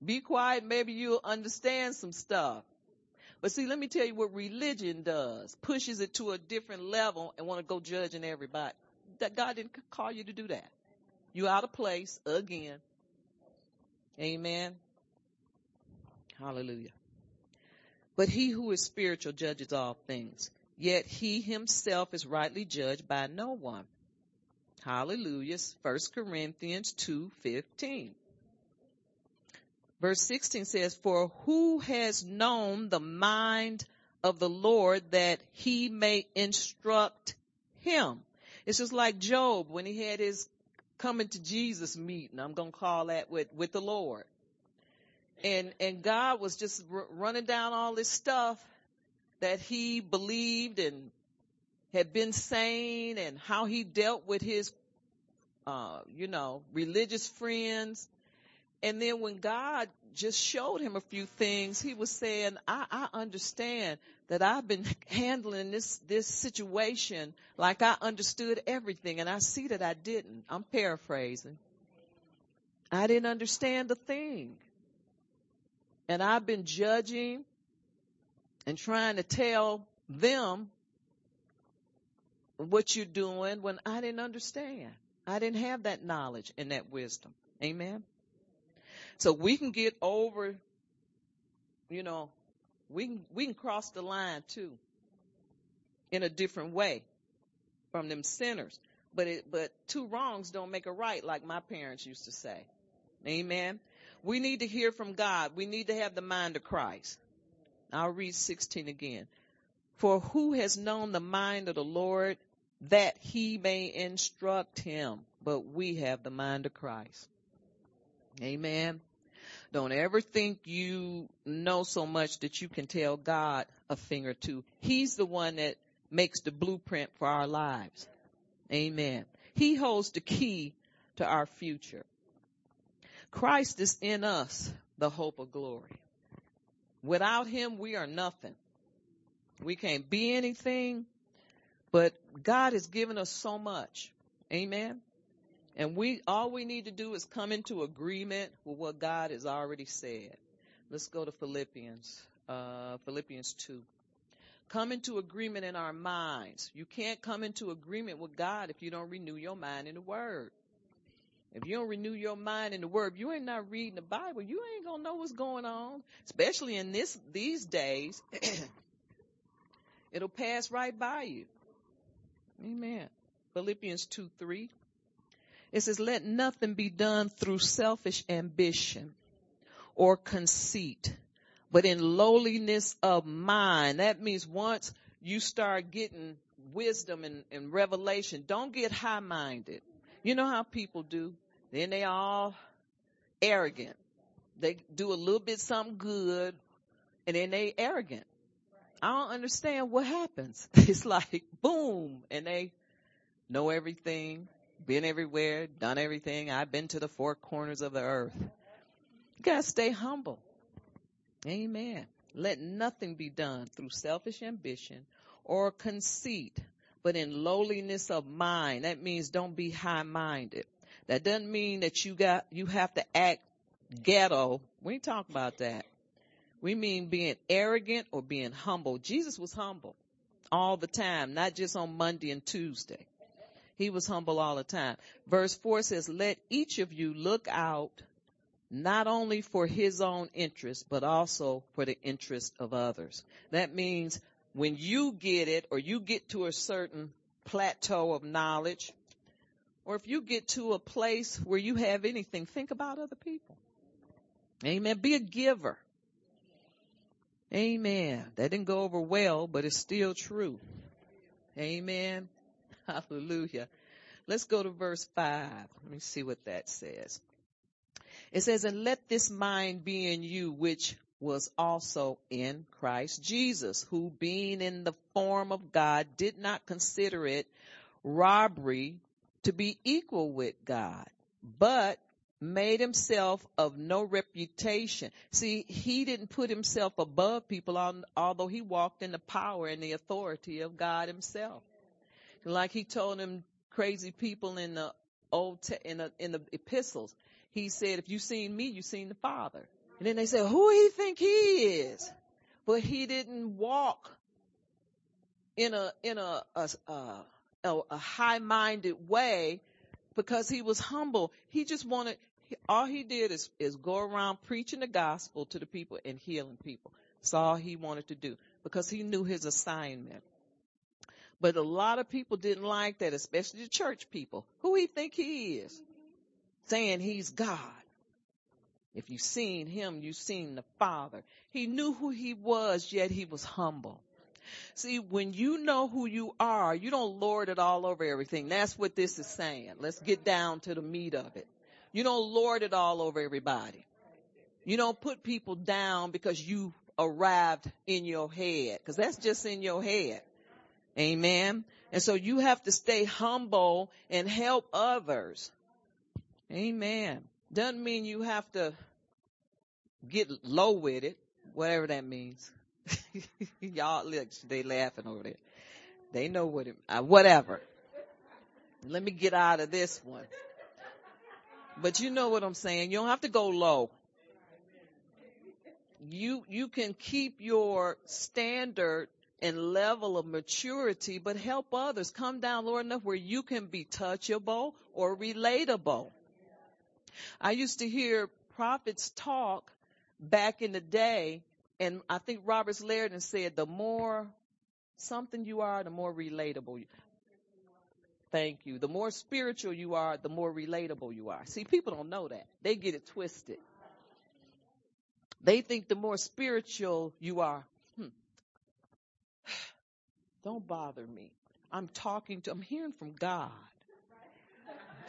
Be quiet, maybe you'll understand some stuff. But see, let me tell you what religion does. Pushes it to a different level and want to go judging everybody. That God didn't call you to do that. You out of place again. Amen. Hallelujah. But he who is spiritual judges all things, yet he himself is rightly judged by no one. Hallelujah. 1 Corinthians 2:15. Verse 16 says, "For who has known the mind of the Lord that he may instruct him?" It's just like Job when he had his coming to Jesus meeting. I'm going to call that with with the Lord and and God was just r- running down all this stuff that he believed and had been saying and how he dealt with his uh you know religious friends and then when God just showed him a few things he was saying I I understand that I've been [LAUGHS] handling this this situation like I understood everything and I see that I didn't I'm paraphrasing I didn't understand a thing and I've been judging and trying to tell them what you're doing when I didn't understand. I didn't have that knowledge and that wisdom. Amen. So we can get over, you know, we can, we can cross the line too in a different way from them sinners. But it, but two wrongs don't make a right like my parents used to say. Amen. We need to hear from God. We need to have the mind of Christ. I'll read 16 again. For who has known the mind of the Lord that he may instruct him? But we have the mind of Christ. Amen. Don't ever think you know so much that you can tell God a thing or two. He's the one that makes the blueprint for our lives. Amen. He holds the key to our future. Christ is in us, the hope of glory. Without him, we are nothing. We can't be anything, but God has given us so much. Amen. And we, all we need to do is come into agreement with what God has already said. Let's go to Philippians, uh, Philippians 2. Come into agreement in our minds. You can't come into agreement with God if you don't renew your mind in the Word. If you don't renew your mind in the word, you ain't not reading the Bible, you ain't gonna know what's going on. Especially in this these days. [COUGHS] It'll pass right by you. Amen. Philippians 2 3. It says, Let nothing be done through selfish ambition or conceit, but in lowliness of mind. That means once you start getting wisdom and, and revelation, don't get high minded. You know how people do. Then they all arrogant. They do a little bit something good and then they arrogant. I don't understand what happens. [LAUGHS] It's like boom and they know everything, been everywhere, done everything. I've been to the four corners of the earth. You gotta stay humble. Amen. Let nothing be done through selfish ambition or conceit, but in lowliness of mind. That means don't be high minded. That doesn't mean that you got, you have to act ghetto. We ain't talk about that. We mean being arrogant or being humble. Jesus was humble all the time, not just on Monday and Tuesday. He was humble all the time. Verse four says, let each of you look out not only for his own interest, but also for the interest of others. That means when you get it or you get to a certain plateau of knowledge, or if you get to a place where you have anything, think about other people. Amen. Be a giver. Amen. That didn't go over well, but it's still true. Amen. [LAUGHS] Hallelujah. Let's go to verse five. Let me see what that says. It says, and let this mind be in you, which was also in Christ Jesus, who being in the form of God did not consider it robbery to be equal with God, but made himself of no reputation. See, he didn't put himself above people, although he walked in the power and the authority of God himself. Like he told them crazy people in the old, in the, in the epistles, he said, if you seen me, you seen the Father. And then they said, who he think he is? But he didn't walk in a, in a, a, a, a high-minded way because he was humble. He just wanted, all he did is, is go around preaching the gospel to the people and healing people. That's all he wanted to do because he knew his assignment. But a lot of people didn't like that, especially the church people. Who he think he is? Saying he's God. If you've seen him, you've seen the Father. He knew who he was, yet he was humble. See, when you know who you are, you don't lord it all over everything. That's what this is saying. Let's get down to the meat of it. You don't lord it all over everybody. You don't put people down because you arrived in your head, because that's just in your head. Amen. And so you have to stay humble and help others. Amen. Doesn't mean you have to get low with it, whatever that means. [LAUGHS] Y'all, look, they laughing over there. They know what it, uh, whatever. Let me get out of this one. But you know what I'm saying. You don't have to go low. You, you can keep your standard and level of maturity, but help others come down low enough where you can be touchable or relatable. I used to hear prophets talk back in the day and I think Roberts Liardon said the more something you are, the more relatable you Thank you. The more spiritual you are, the more relatable you are. See, people don't know that. They get it twisted. They think the more spiritual you are, [SIGHS] don't bother me. I'm talking to, I'm hearing from God.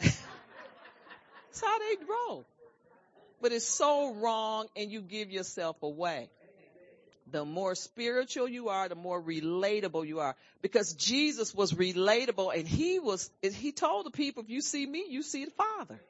[LAUGHS] That's how they grow. But it's so wrong and you give yourself away. The more spiritual you are, the more relatable you are. Because Jesus was relatable and he was, he told the people, if you see me, you see the Father.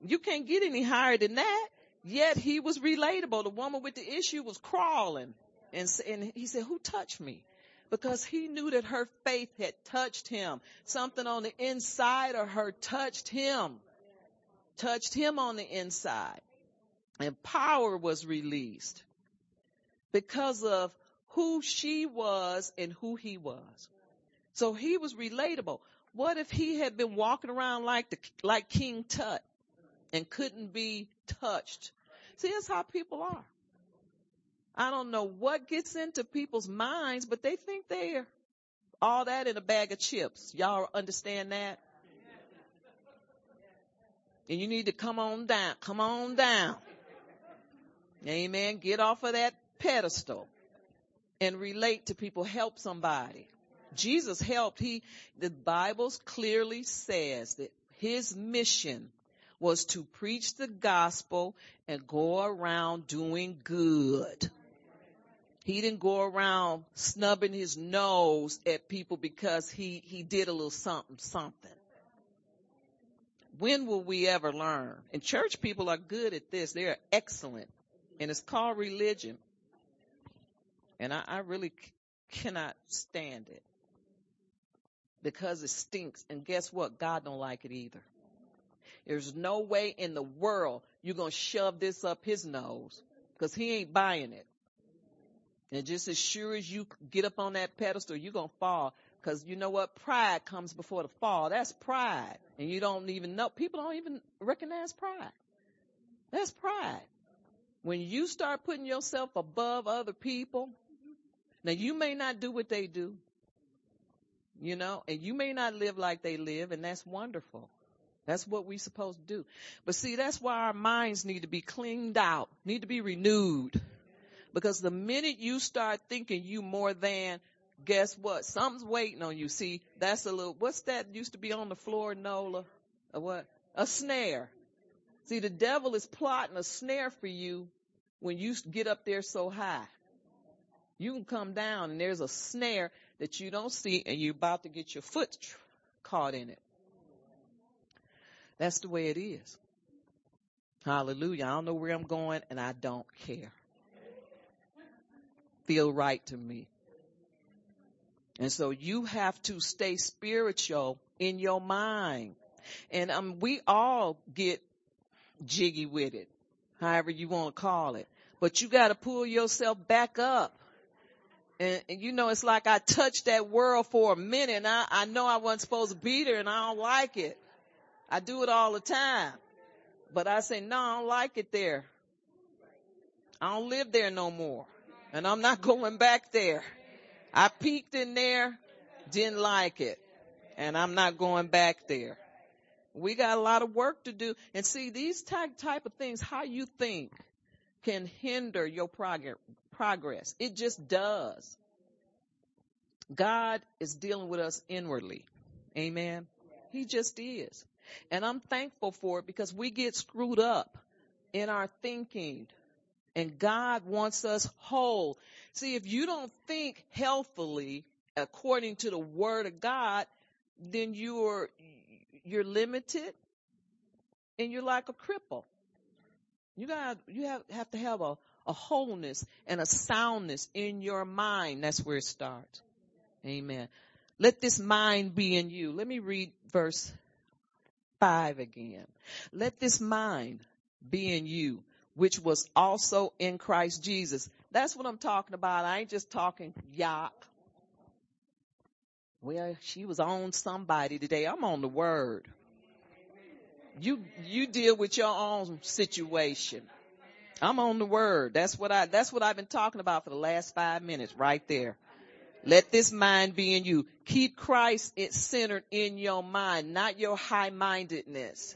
You can't get any higher than that. Yet he was relatable. The woman with the issue was crawling and, and he said, who touched me? Because he knew that her faith had touched him. Something on the inside of her touched him. Touched him on the inside. And power was released because of who she was and who he was. So he was relatable. What if he had been walking around like the, like King Tut and couldn't be touched? See, that's how people are. I don't know what gets into people's minds, but they think they're all that in a bag of chips. Y'all understand that? And you need to come on down, come on down. Amen. Get off of that pedestal and relate to people, help somebody. Jesus helped. He, the Bible clearly says that his mission was to preach the gospel and go around doing good. He didn't go around snubbing his nose at people because he, he did a little something, something. When will we ever learn? And church people are good at this. They're excellent. And it's called religion. And I, I really c- cannot stand it because it stinks. And guess what? God don't like it either. There's no way in the world you're going to shove this up his nose because he ain't buying it. And just as sure as you get up on that pedestal, you're going to fall. Cause you know what? Pride comes before the fall. That's pride. And you don't even know, people don't even recognize pride. That's pride. When you start putting yourself above other people, now you may not do what they do, you know, and you may not live like they live, and that's wonderful. That's what we're supposed to do. But see, that's why our minds need to be cleaned out, need to be renewed. Because the minute you start thinking you more than, guess what? Something's waiting on you. See, that's a little, what's that used to be on the floor, Nola? A what? A snare. See, the devil is plotting a snare for you when you get up there so high. You can come down and there's a snare that you don't see and you're about to get your foot caught in it. That's the way it is. Hallelujah. I don't know where I'm going and I don't care. Feel right to me. And so you have to stay spiritual in your mind. And um, we all get jiggy with it, however you want to call it. But you got to pull yourself back up. And, and, you know, it's like I touched that world for a minute and I, I know I wasn't supposed to be there and I don't like it. I do it all the time. But I say, no, I don't like it there. I don't live there no more. And I'm not going back there. I peeked in there, didn't like it. And I'm not going back there. We got a lot of work to do. And see, these type, of things, how you think can hinder your progress. It just does. God is dealing with us inwardly. Amen. He just is. And I'm thankful for it because we get screwed up in our thinking and God wants us whole. See, if you don't think healthily according to the word of God, then you're, you're limited and you're like a cripple. You got, you have, have to have a, a wholeness and a soundness in your mind. That's where it starts. Amen. Let this mind be in you. Let me read verse five again. Let this mind be in you, which was also in Christ Jesus. That's what I'm talking about. I ain't just talking yuck. Well, she was on somebody today. I'm on the word. You, you deal with your own situation. I'm on the word. That's what I, that's what I've been talking about for the last five minutes right there. Let this mind be in you. Keep Christ it centered in your mind, not your high mindedness.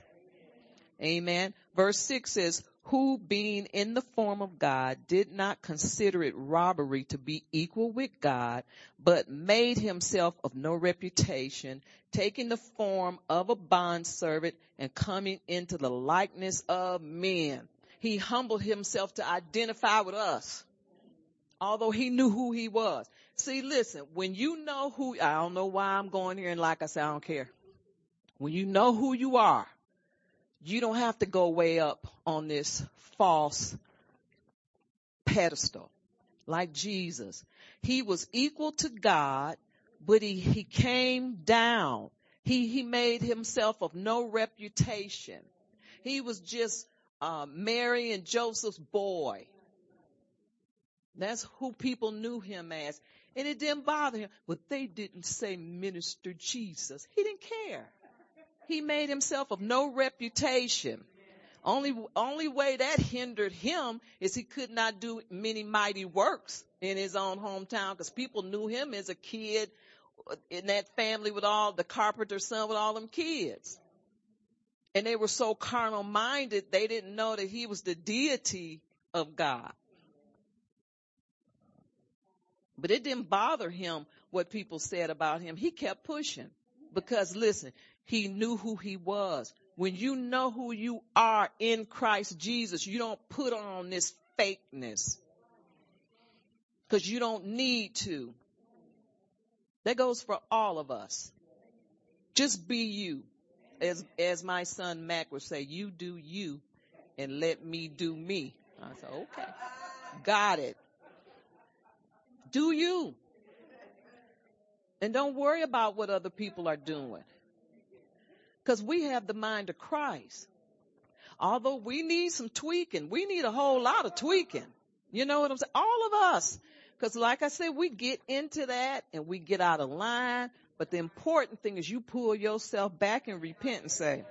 Amen. Verse six says, who being in the form of God did not consider it robbery to be equal with God, but made himself of no reputation, taking the form of a bondservant and coming into the likeness of men. He humbled himself to identify with us, although he knew who he was. See, listen, when you know who, I don't know why I'm going here and like I said, I don't care. When you know who you are, you don't have to go way up on this false pedestal like Jesus. He was equal to God, but he, he came down. He, he made himself of no reputation. He was just uh, Mary and Joseph's boy. That's who people knew him as. And it didn't bother him. But they didn't say minister Jesus. He didn't care. He made himself of no reputation. Only, only way that hindered him is he could not do many mighty works in his own hometown because people knew him as a kid in that family with all the carpenter's son with all them kids. And they were so carnal minded, they didn't know that he was the deity of God. But it didn't bother him what people said about him. He kept pushing because listen, he knew who he was. When you know who you are in Christ Jesus, you don't put on this fakeness because you don't need to. That goes for all of us. Just be you. As, as my son Mac would say, you do you and let me do me. I said, okay. Got it. Do you. And don't worry about what other people are doing. Because we have the mind of Christ. Although we need some tweaking, we need a whole lot of tweaking. You know what I'm saying? All of us. Because like I said, we get into that and we get out of line. But the important thing is you pull yourself back and repent and say,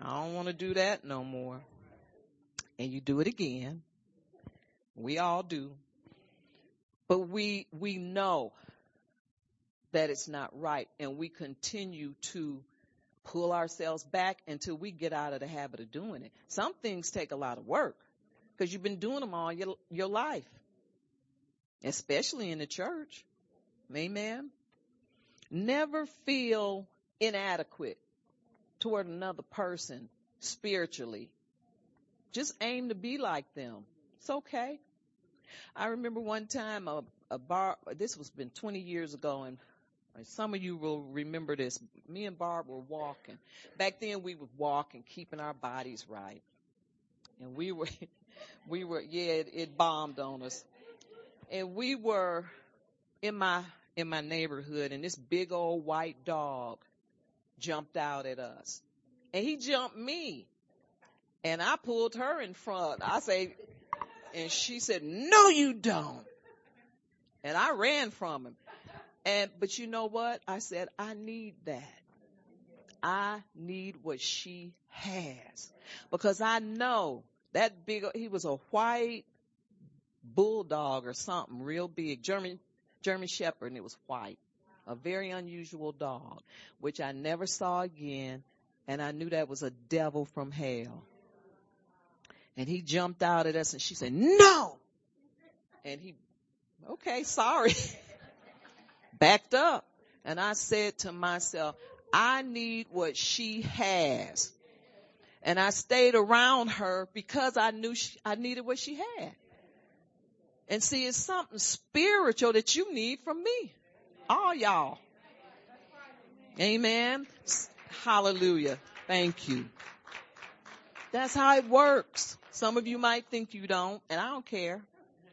I don't want to do that no more. And you do it again. We all do. But we, we know that it's not right and we continue to pull ourselves back until we get out of the habit of doing it. Some things take a lot of work because you've been doing them all your, your life, especially in the church. Amen. Never feel inadequate toward another person spiritually. Just aim to be like them. It's okay. I remember one time a, a bar, this was been 20 years ago and some of you will remember this. Me and Barb were walking. Back then we would walk and keeping our bodies right. And we were, [LAUGHS] we were, yeah, it, it bombed on us. And we were in my, in my neighborhood and this big old white dog jumped out at us. And he jumped me. And I pulled her in front. I say, and she said, no you don't. And I ran from him. And, but you know what? I said, I need that. I need what she has because I know that big, he was a white bulldog or something real big, German, German shepherd and it was white. A very unusual dog, which I never saw again. And I knew that was a devil from hell. And he jumped out at us and she said, no! And he, okay, sorry. [LAUGHS] Backed up. And I said to myself, I need what she has. And I stayed around her because I knew she, I needed what she had. And see, it's something spiritual that you need from me. All y'all. Amen. Hallelujah. Thank you. That's how it works. Some of you might think you don't, and I don't care.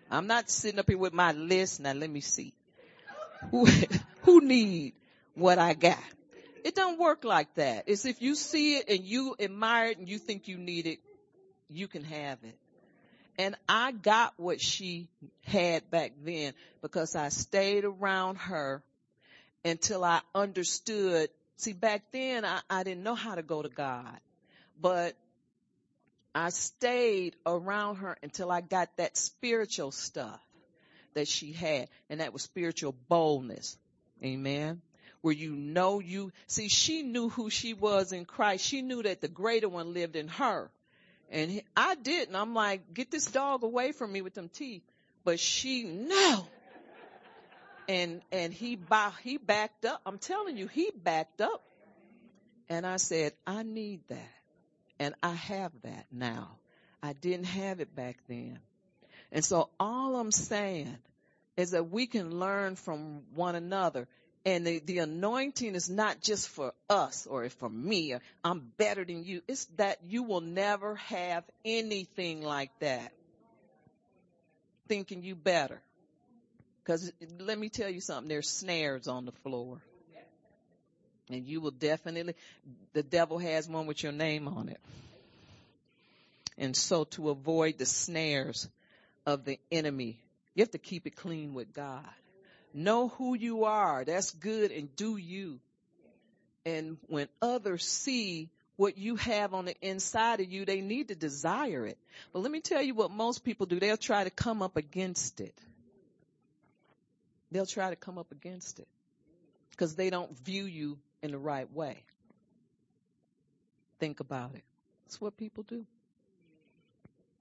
I'm not sitting up here with my list. Now let me see. Who, [LAUGHS] who need what I got? It don't work like that. It's if you see it and you admire it and you think you need it, you can have it. And I got what she had back then because I stayed around her until I understood. See, back then I, I didn't know how to go to God, but I stayed around her until I got that spiritual stuff that she had, and that was spiritual boldness. Amen. Where you know you, see, she knew who she was in Christ. She knew that the greater one lived in her. And I didn't. I'm like, get this dog away from me with them teeth. But she, no. And, and he, he backed up. I'm telling you, he backed up. And I said, I need that. And I have that now. I didn't have it back then. And so all I'm saying is that we can learn from one another. And the, the anointing is not just for us or for me or I'm better than you. It's that you will never have anything like that. Thinking you better. Cause let me tell you something, there's snares on the floor. And you will definitely, the devil has one with your name on it. And so to avoid the snares of the enemy, you have to keep it clean with God. Know who you are. That's good and do you. And when others see what you have on the inside of you, they need to desire it. But let me tell you what most people do. They'll try to come up against it. They'll try to come up against it because they don't view you in the right way. Think about it. That's what people do.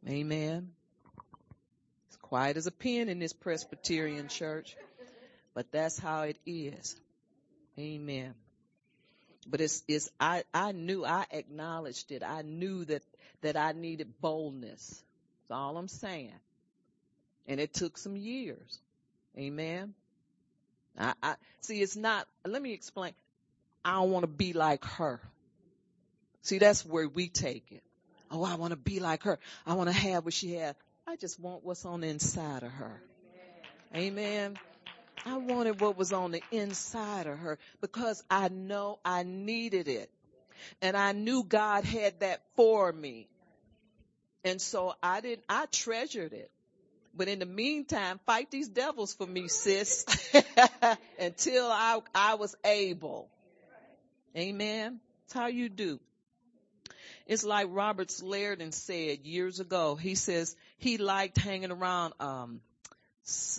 Amen. Quiet as a pin in this Presbyterian church, but that's how it is. Amen. But it's, it's, I, I knew, I acknowledged it. I knew that, that I needed boldness. That's all I'm saying. And it took some years. Amen. I, I, see, it's not, let me explain. I don't want to be like her. See, that's where we take it. Oh, I want to be like her. I want to have what she had. I just want what's on the inside of her. Amen. I wanted what was on the inside of her because I know I needed it. And I knew God had that for me. And so I didn't, I treasured it. But in the meantime, fight these devils for me, sis, [LAUGHS] until I, I was able. Amen. That's how you do. It's like Robert Liardon said years ago. He says he liked hanging around, um,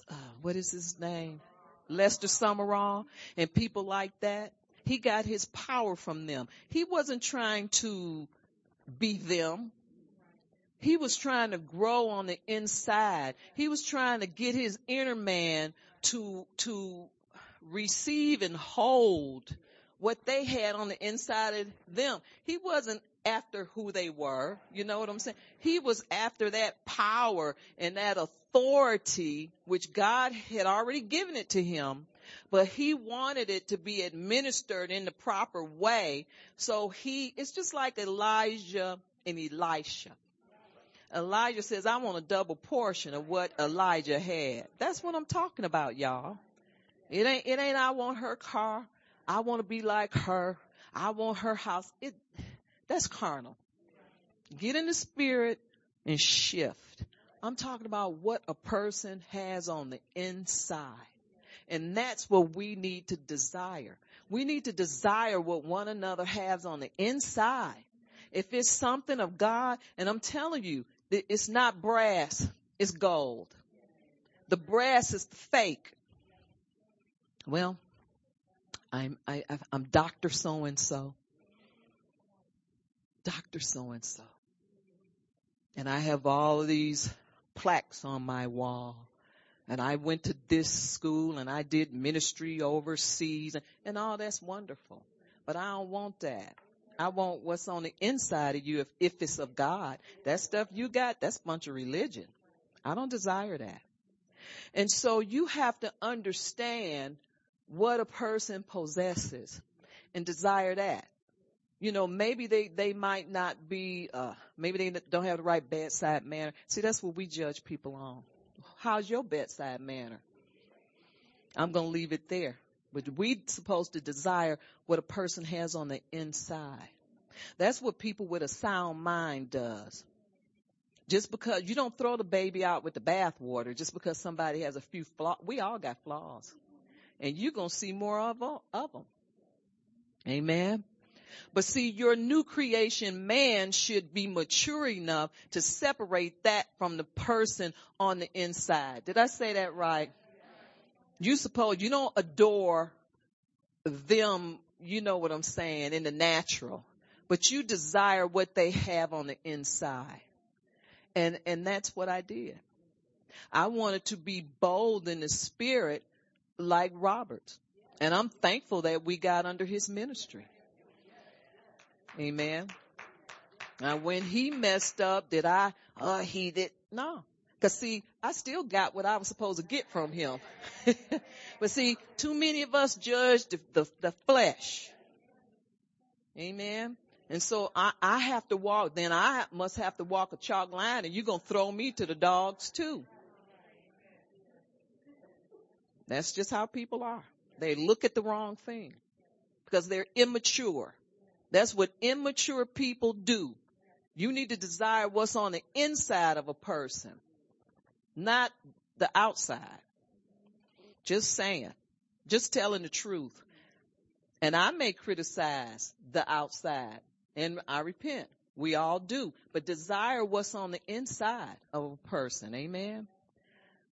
uh, what is his name? Lester Sumrall and people like that. He got his power from them. He wasn't trying to be them. He was trying to grow on the inside. He was trying to get his inner man to, to receive and hold what they had on the inside of them. He wasn't after who they were. You know what I'm saying? He was after that power and that authority, which God had already given it to him, but he wanted it to be administered in the proper way. So he, it's just like Elijah and Elisha. Elijah says, I want a double portion of what Elijah had. That's what I'm talking about, y'all. It ain't, it ain't, I want her car. I want to be like her. I want her house. It, that's carnal. Get in the spirit and shift. I'm talking about what a person has on the inside. And that's what we need to desire. We need to desire what one another has on the inside. If it's something of God, and I'm telling you, it's not brass, it's gold. The brass is fake. Well, I'm, I, I'm Dr. So and so. Dr. So and so. And I have all these plaques on my wall. And I went to this school and I did ministry overseas and, and all that's wonderful. But I don't want that. I want what's on the inside of you if, if it's of God. That stuff you got, that's a bunch of religion. I don't desire that. And so you have to understand what a person possesses and desire that. You know, maybe they, they might not be, uh, maybe they don't have the right bedside manner. See, that's what we judge people on. How's your bedside manner? I'm going to leave it there. But we supposed to desire what a person has on the inside. That's what people with a sound mind does. Just because you don't throw the baby out with the bathwater just because somebody has a few flaws. We all got flaws. And you're to see more of of them. Amen. But see, your new creation man should be mature enough to separate that from the person on the inside. Did I say that right? You suppose you don't adore them, you know what I'm saying, in the natural, but you desire what they have on the inside. And, and that's what I did. I wanted to be bold in the spirit like Robert. And I'm thankful that we got under his ministry. Amen. Now when he messed up, did I, uh, he did, no. Cause see, I still got what I was supposed to get from him. [LAUGHS] but see, too many of us judge the, the, the flesh. Amen. And so I, I have to walk, then I must have to walk a chalk line and you're going to throw me to the dogs too. That's just how people are. They look at the wrong thing because they're immature. That's what immature people do. You need to desire what's on the inside of a person not the outside. Just saying, just telling the truth. And I may criticize the outside and I repent. We all do, but desire what's on the inside of a person. Amen.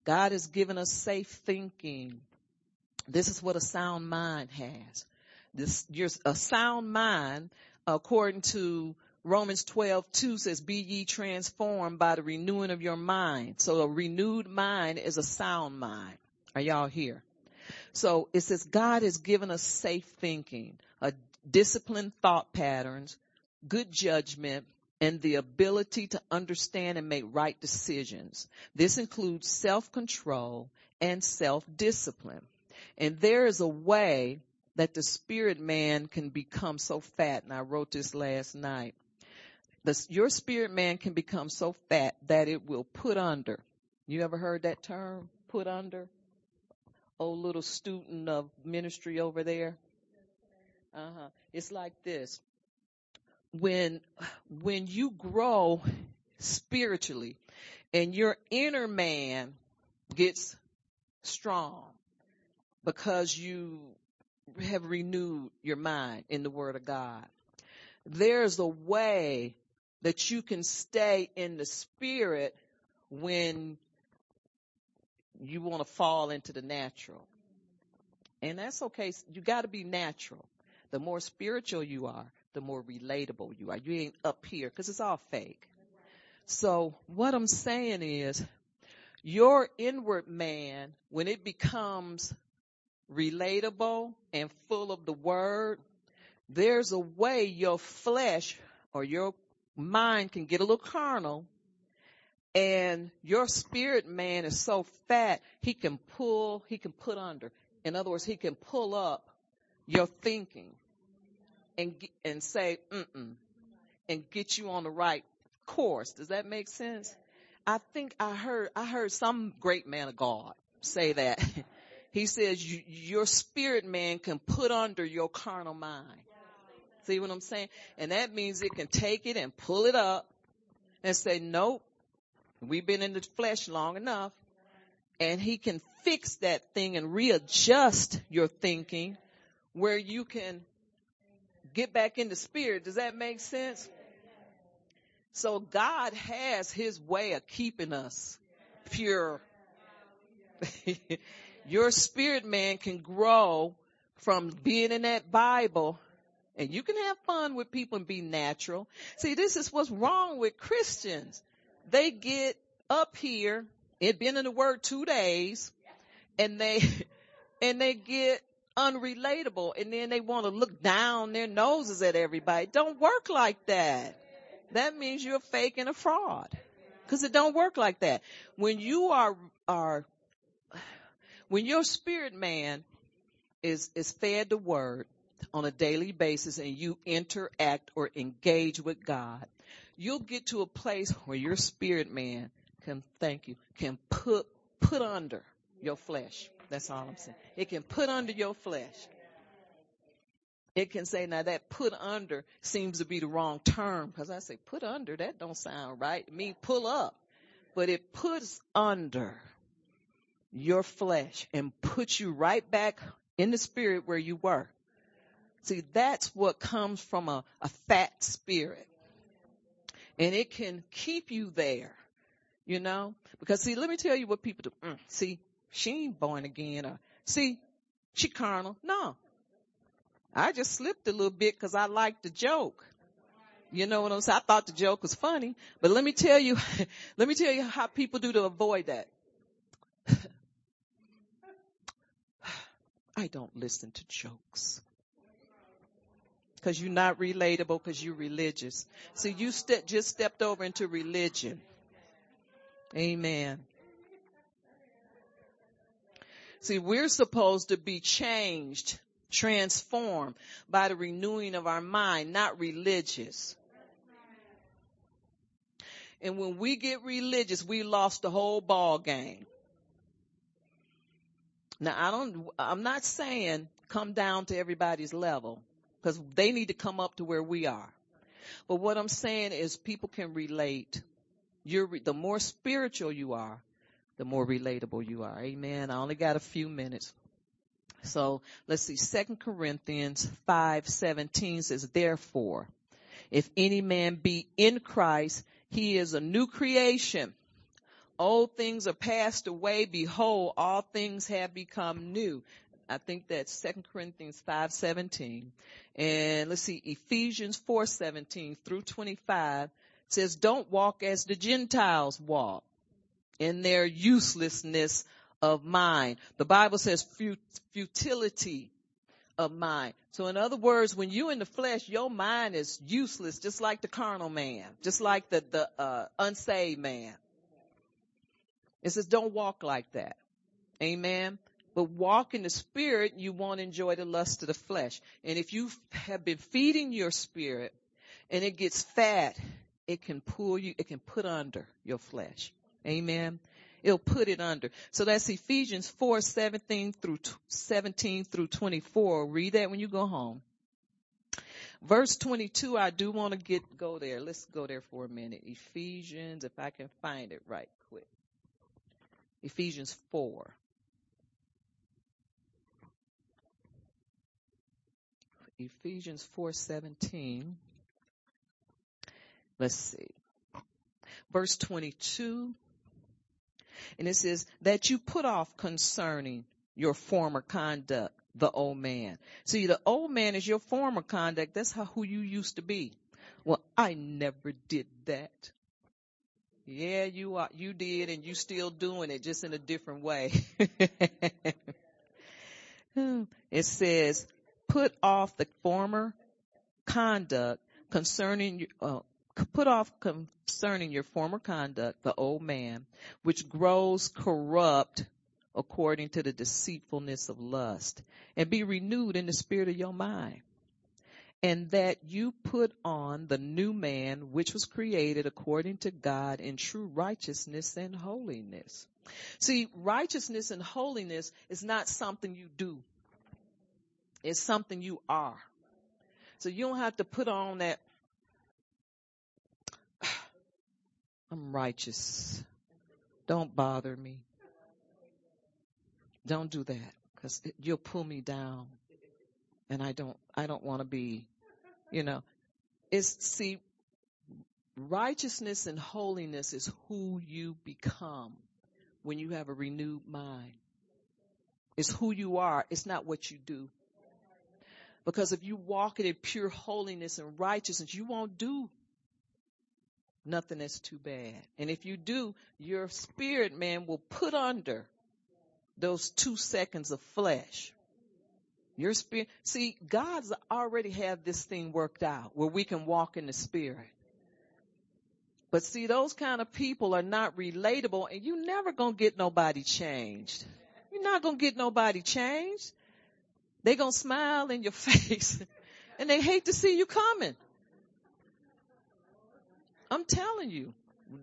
God has given us safe thinking. This is what a sound mind has. This, a sound mind, according to Romans 12, 2 says, be ye transformed by the renewing of your mind. So a renewed mind is a sound mind. Are y'all here? So it says God has given us safe thinking, a disciplined thought patterns, good judgment, and the ability to understand and make right decisions. This includes self-control and self-discipline. And there is a way that the spirit man can become so fat, and I wrote this last night the, your spirit man can become so fat that it will put under. You ever heard that term? Put under? Oh, little student of ministry over there. Uh huh. It's like this. When, when you grow spiritually and your inner man gets strong because you have renewed your mind in the word of God. There's a way that you can stay in the spirit when you want to fall into the natural. And that's okay. You got to be natural. The more spiritual you are, the more relatable you are. You ain't up here because it's all fake. So what I'm saying is your inward man, when it becomes relatable and full of the word, there's a way your flesh or your mind can get a little carnal and your spirit man is so fat he can pull he can put under. In other words he can pull up your thinking and and say mm and get you on the right course. Does that make sense? I think i heard i heard some great man of god say that he says your spirit man can put under your carnal mind see what i'm saying and that means it can take it and pull it up and say nope We've been in the flesh long enough and he can fix that thing and readjust your thinking where you can get back in the spirit. Does that make sense? So God has his way of keeping us pure. [LAUGHS] your spirit man can grow from being in that Bible and you can have fun with people and be natural. See, this is what's wrong with Christians they get up here, it been in the word two days, and they, [LAUGHS] and they get unrelatable and then they want to look down their noses at everybody. don't work like that. That means you're fake and a fraud. Cause it don't work like that. When you are, are, when your spirit man is, is fed the word on a daily basis and you interact or engage with God, you'll get to a place where your spirit man can, thank you, can put, put under your flesh. That's all I'm saying. It can put under your flesh. It can say, now that put under seems to be the wrong term because I say put under, that don't sound right. It pull up. But it puts under your flesh and puts you right back in the spirit where you were. See, that's what comes from a, a fat spirit and it can keep you there, you know? Because see, let me tell you what people do. Mm, see, she ain't born again or see, she carnal. No. I just slipped a little bit cause I liked the joke. You know what I'm saying? I thought the joke was funny, but let me tell you, [LAUGHS] let me tell you how people do to avoid that. I don't listen to jokes because you're not relatable because you're religious. See, you ste- just stepped over into religion. Amen. See, we're supposed to be changed, transformed by the renewing of our mind, not religious. And when we get religious, we lost the whole ball game. Now I don't, I'm not saying come down to everybody's level because they need to come up to where we are. But what I'm saying is people can relate. You're, the more spiritual you are, the more relatable you are. Amen. I only got a few minutes. So let's see. Second Corinthians 5:17 says, "Therefore, if any man be in Christ, he is a new creation. Old things are passed away. Behold, all things have become new." I think that's Second Corinthians 5:17. And let's see Ephesians 4:17 through 25 says don't walk as the Gentiles walk in their uselessness of mind. The Bible says futility of mind. So in other words, when you in the flesh, your mind is useless, just like the carnal man, just like the, the, uh, unsaved man. It says don't walk like that. Amen. But walk in the spirit, you won't enjoy the lust of the flesh. And if you have been feeding your spirit and it gets fat, it can pull you, it can put under your flesh. Amen. It'll put it under. So that's Ephesians 4, 17 through 17 through 24. Read that when you go home. Verse 22, I do want to get, go there. Let's go there for a minute. Ephesians, if I can find it right. Ephesians 4. Ephesians 4:17. Let's see. Verse 22. And it says that you put off concerning your former conduct the old man. See, the old man is your former conduct. That's how who you used to be. Well, I never did that. Yeah, you are, you did and you still doing it just in a different way. [LAUGHS] it says put off the former conduct concerning, uh, put off concerning your former conduct, the old man, which grows corrupt according to the deceitfulness of lust, and be renewed in the spirit of your mind. And that you put on the new man, which was created according to God in true righteousness and holiness. See, righteousness and holiness is not something you do. It's something you are. So you don't have to put on that, [SIGHS] I'm righteous. Don't bother me. Don't do that because you'll pull me down and I don't, I don't want to be, you know, it's, see, righteousness and holiness is who you become when you have a renewed mind. It's who you are. It's not what you do. Because if you walk in pure holiness and righteousness, you won't do nothing that's too bad. And if you do, your spirit man will put under those two seconds of flesh. Your spirit, see, God's already have this thing worked out where we can walk in the spirit. But see, those kind of people are not relatable and you never gonna get nobody changed. You're not gonna get nobody changed. They gonna smile in your [LAUGHS] face and they hate to see you coming. I'm telling you,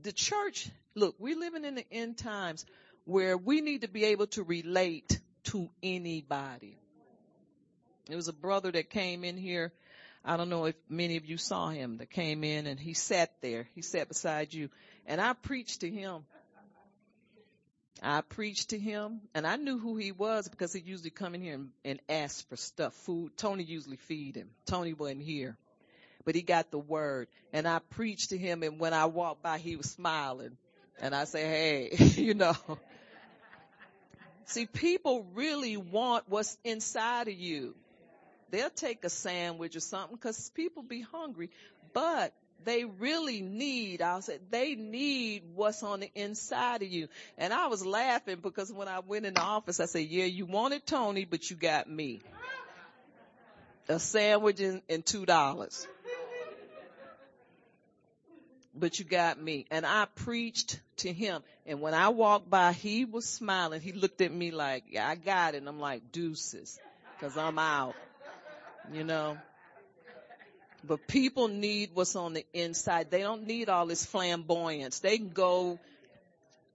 the church, look, we're living in the end times where we need to be able to relate to anybody. There was a brother that came in here. I don't know if many of you saw him that came in and he sat there. He sat beside you. And I preached to him. I preached to him. And I knew who he was because he usually come in here and, and ask for stuff, food. Tony usually feed him. Tony wasn't here, but he got the word. And I preached to him. And when I walked by he was smiling. And I say, Hey, [LAUGHS] you know, see people really want what's inside of you they'll take a sandwich or something because people be hungry, but they really need, I'll say, they need what's on the inside of you. And I was laughing because when I went in the office, I said, yeah, you wanted Tony, but you got me. A sandwich and, and two dollars. But you got me. And I preached to him. And when I walked by, he was smiling. He looked at me like, yeah, I got it. And I'm like, deuces. Cause I'm out you know. But people need what's on the inside. They don't need all this flamboyance. They can go,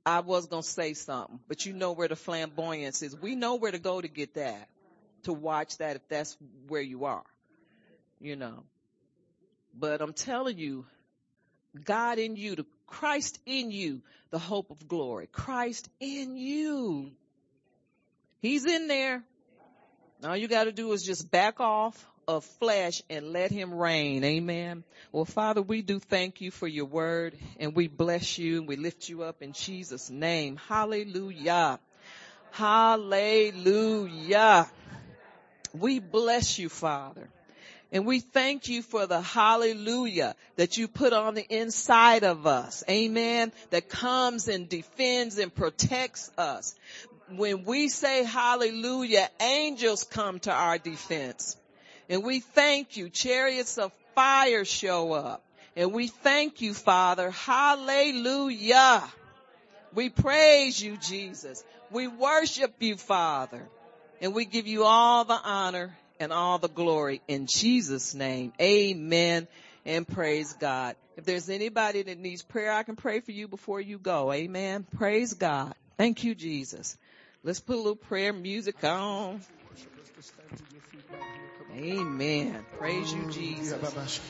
I was going to say something, but you know where the flamboyance is. We know where to go to get that, to watch that if that's where you are, you know. But I'm telling you, God in you, the Christ in you, the hope of glory. Christ in you. He's in there. All you got to do is just back off of flesh and let him reign. Amen. Well, Father, we do thank you for your word and we bless you and we lift you up in Jesus name. Hallelujah. Hallelujah. We bless you, Father. And we thank you for the hallelujah that you put on the inside of us. Amen. That comes and defends and protects us when we say hallelujah, angels come to our defense. And we thank you. Chariots of fire show up. And we thank you, Father. Hallelujah. We praise you, Jesus. We worship you, Father. And we give you all the honor and all the glory in Jesus name. Amen and praise God. If there's anybody that needs prayer, I can pray for you before you go. Amen. Praise God. Thank you, Jesus. Let's put a little prayer music on. Amen. Praise you, mm, Jesus.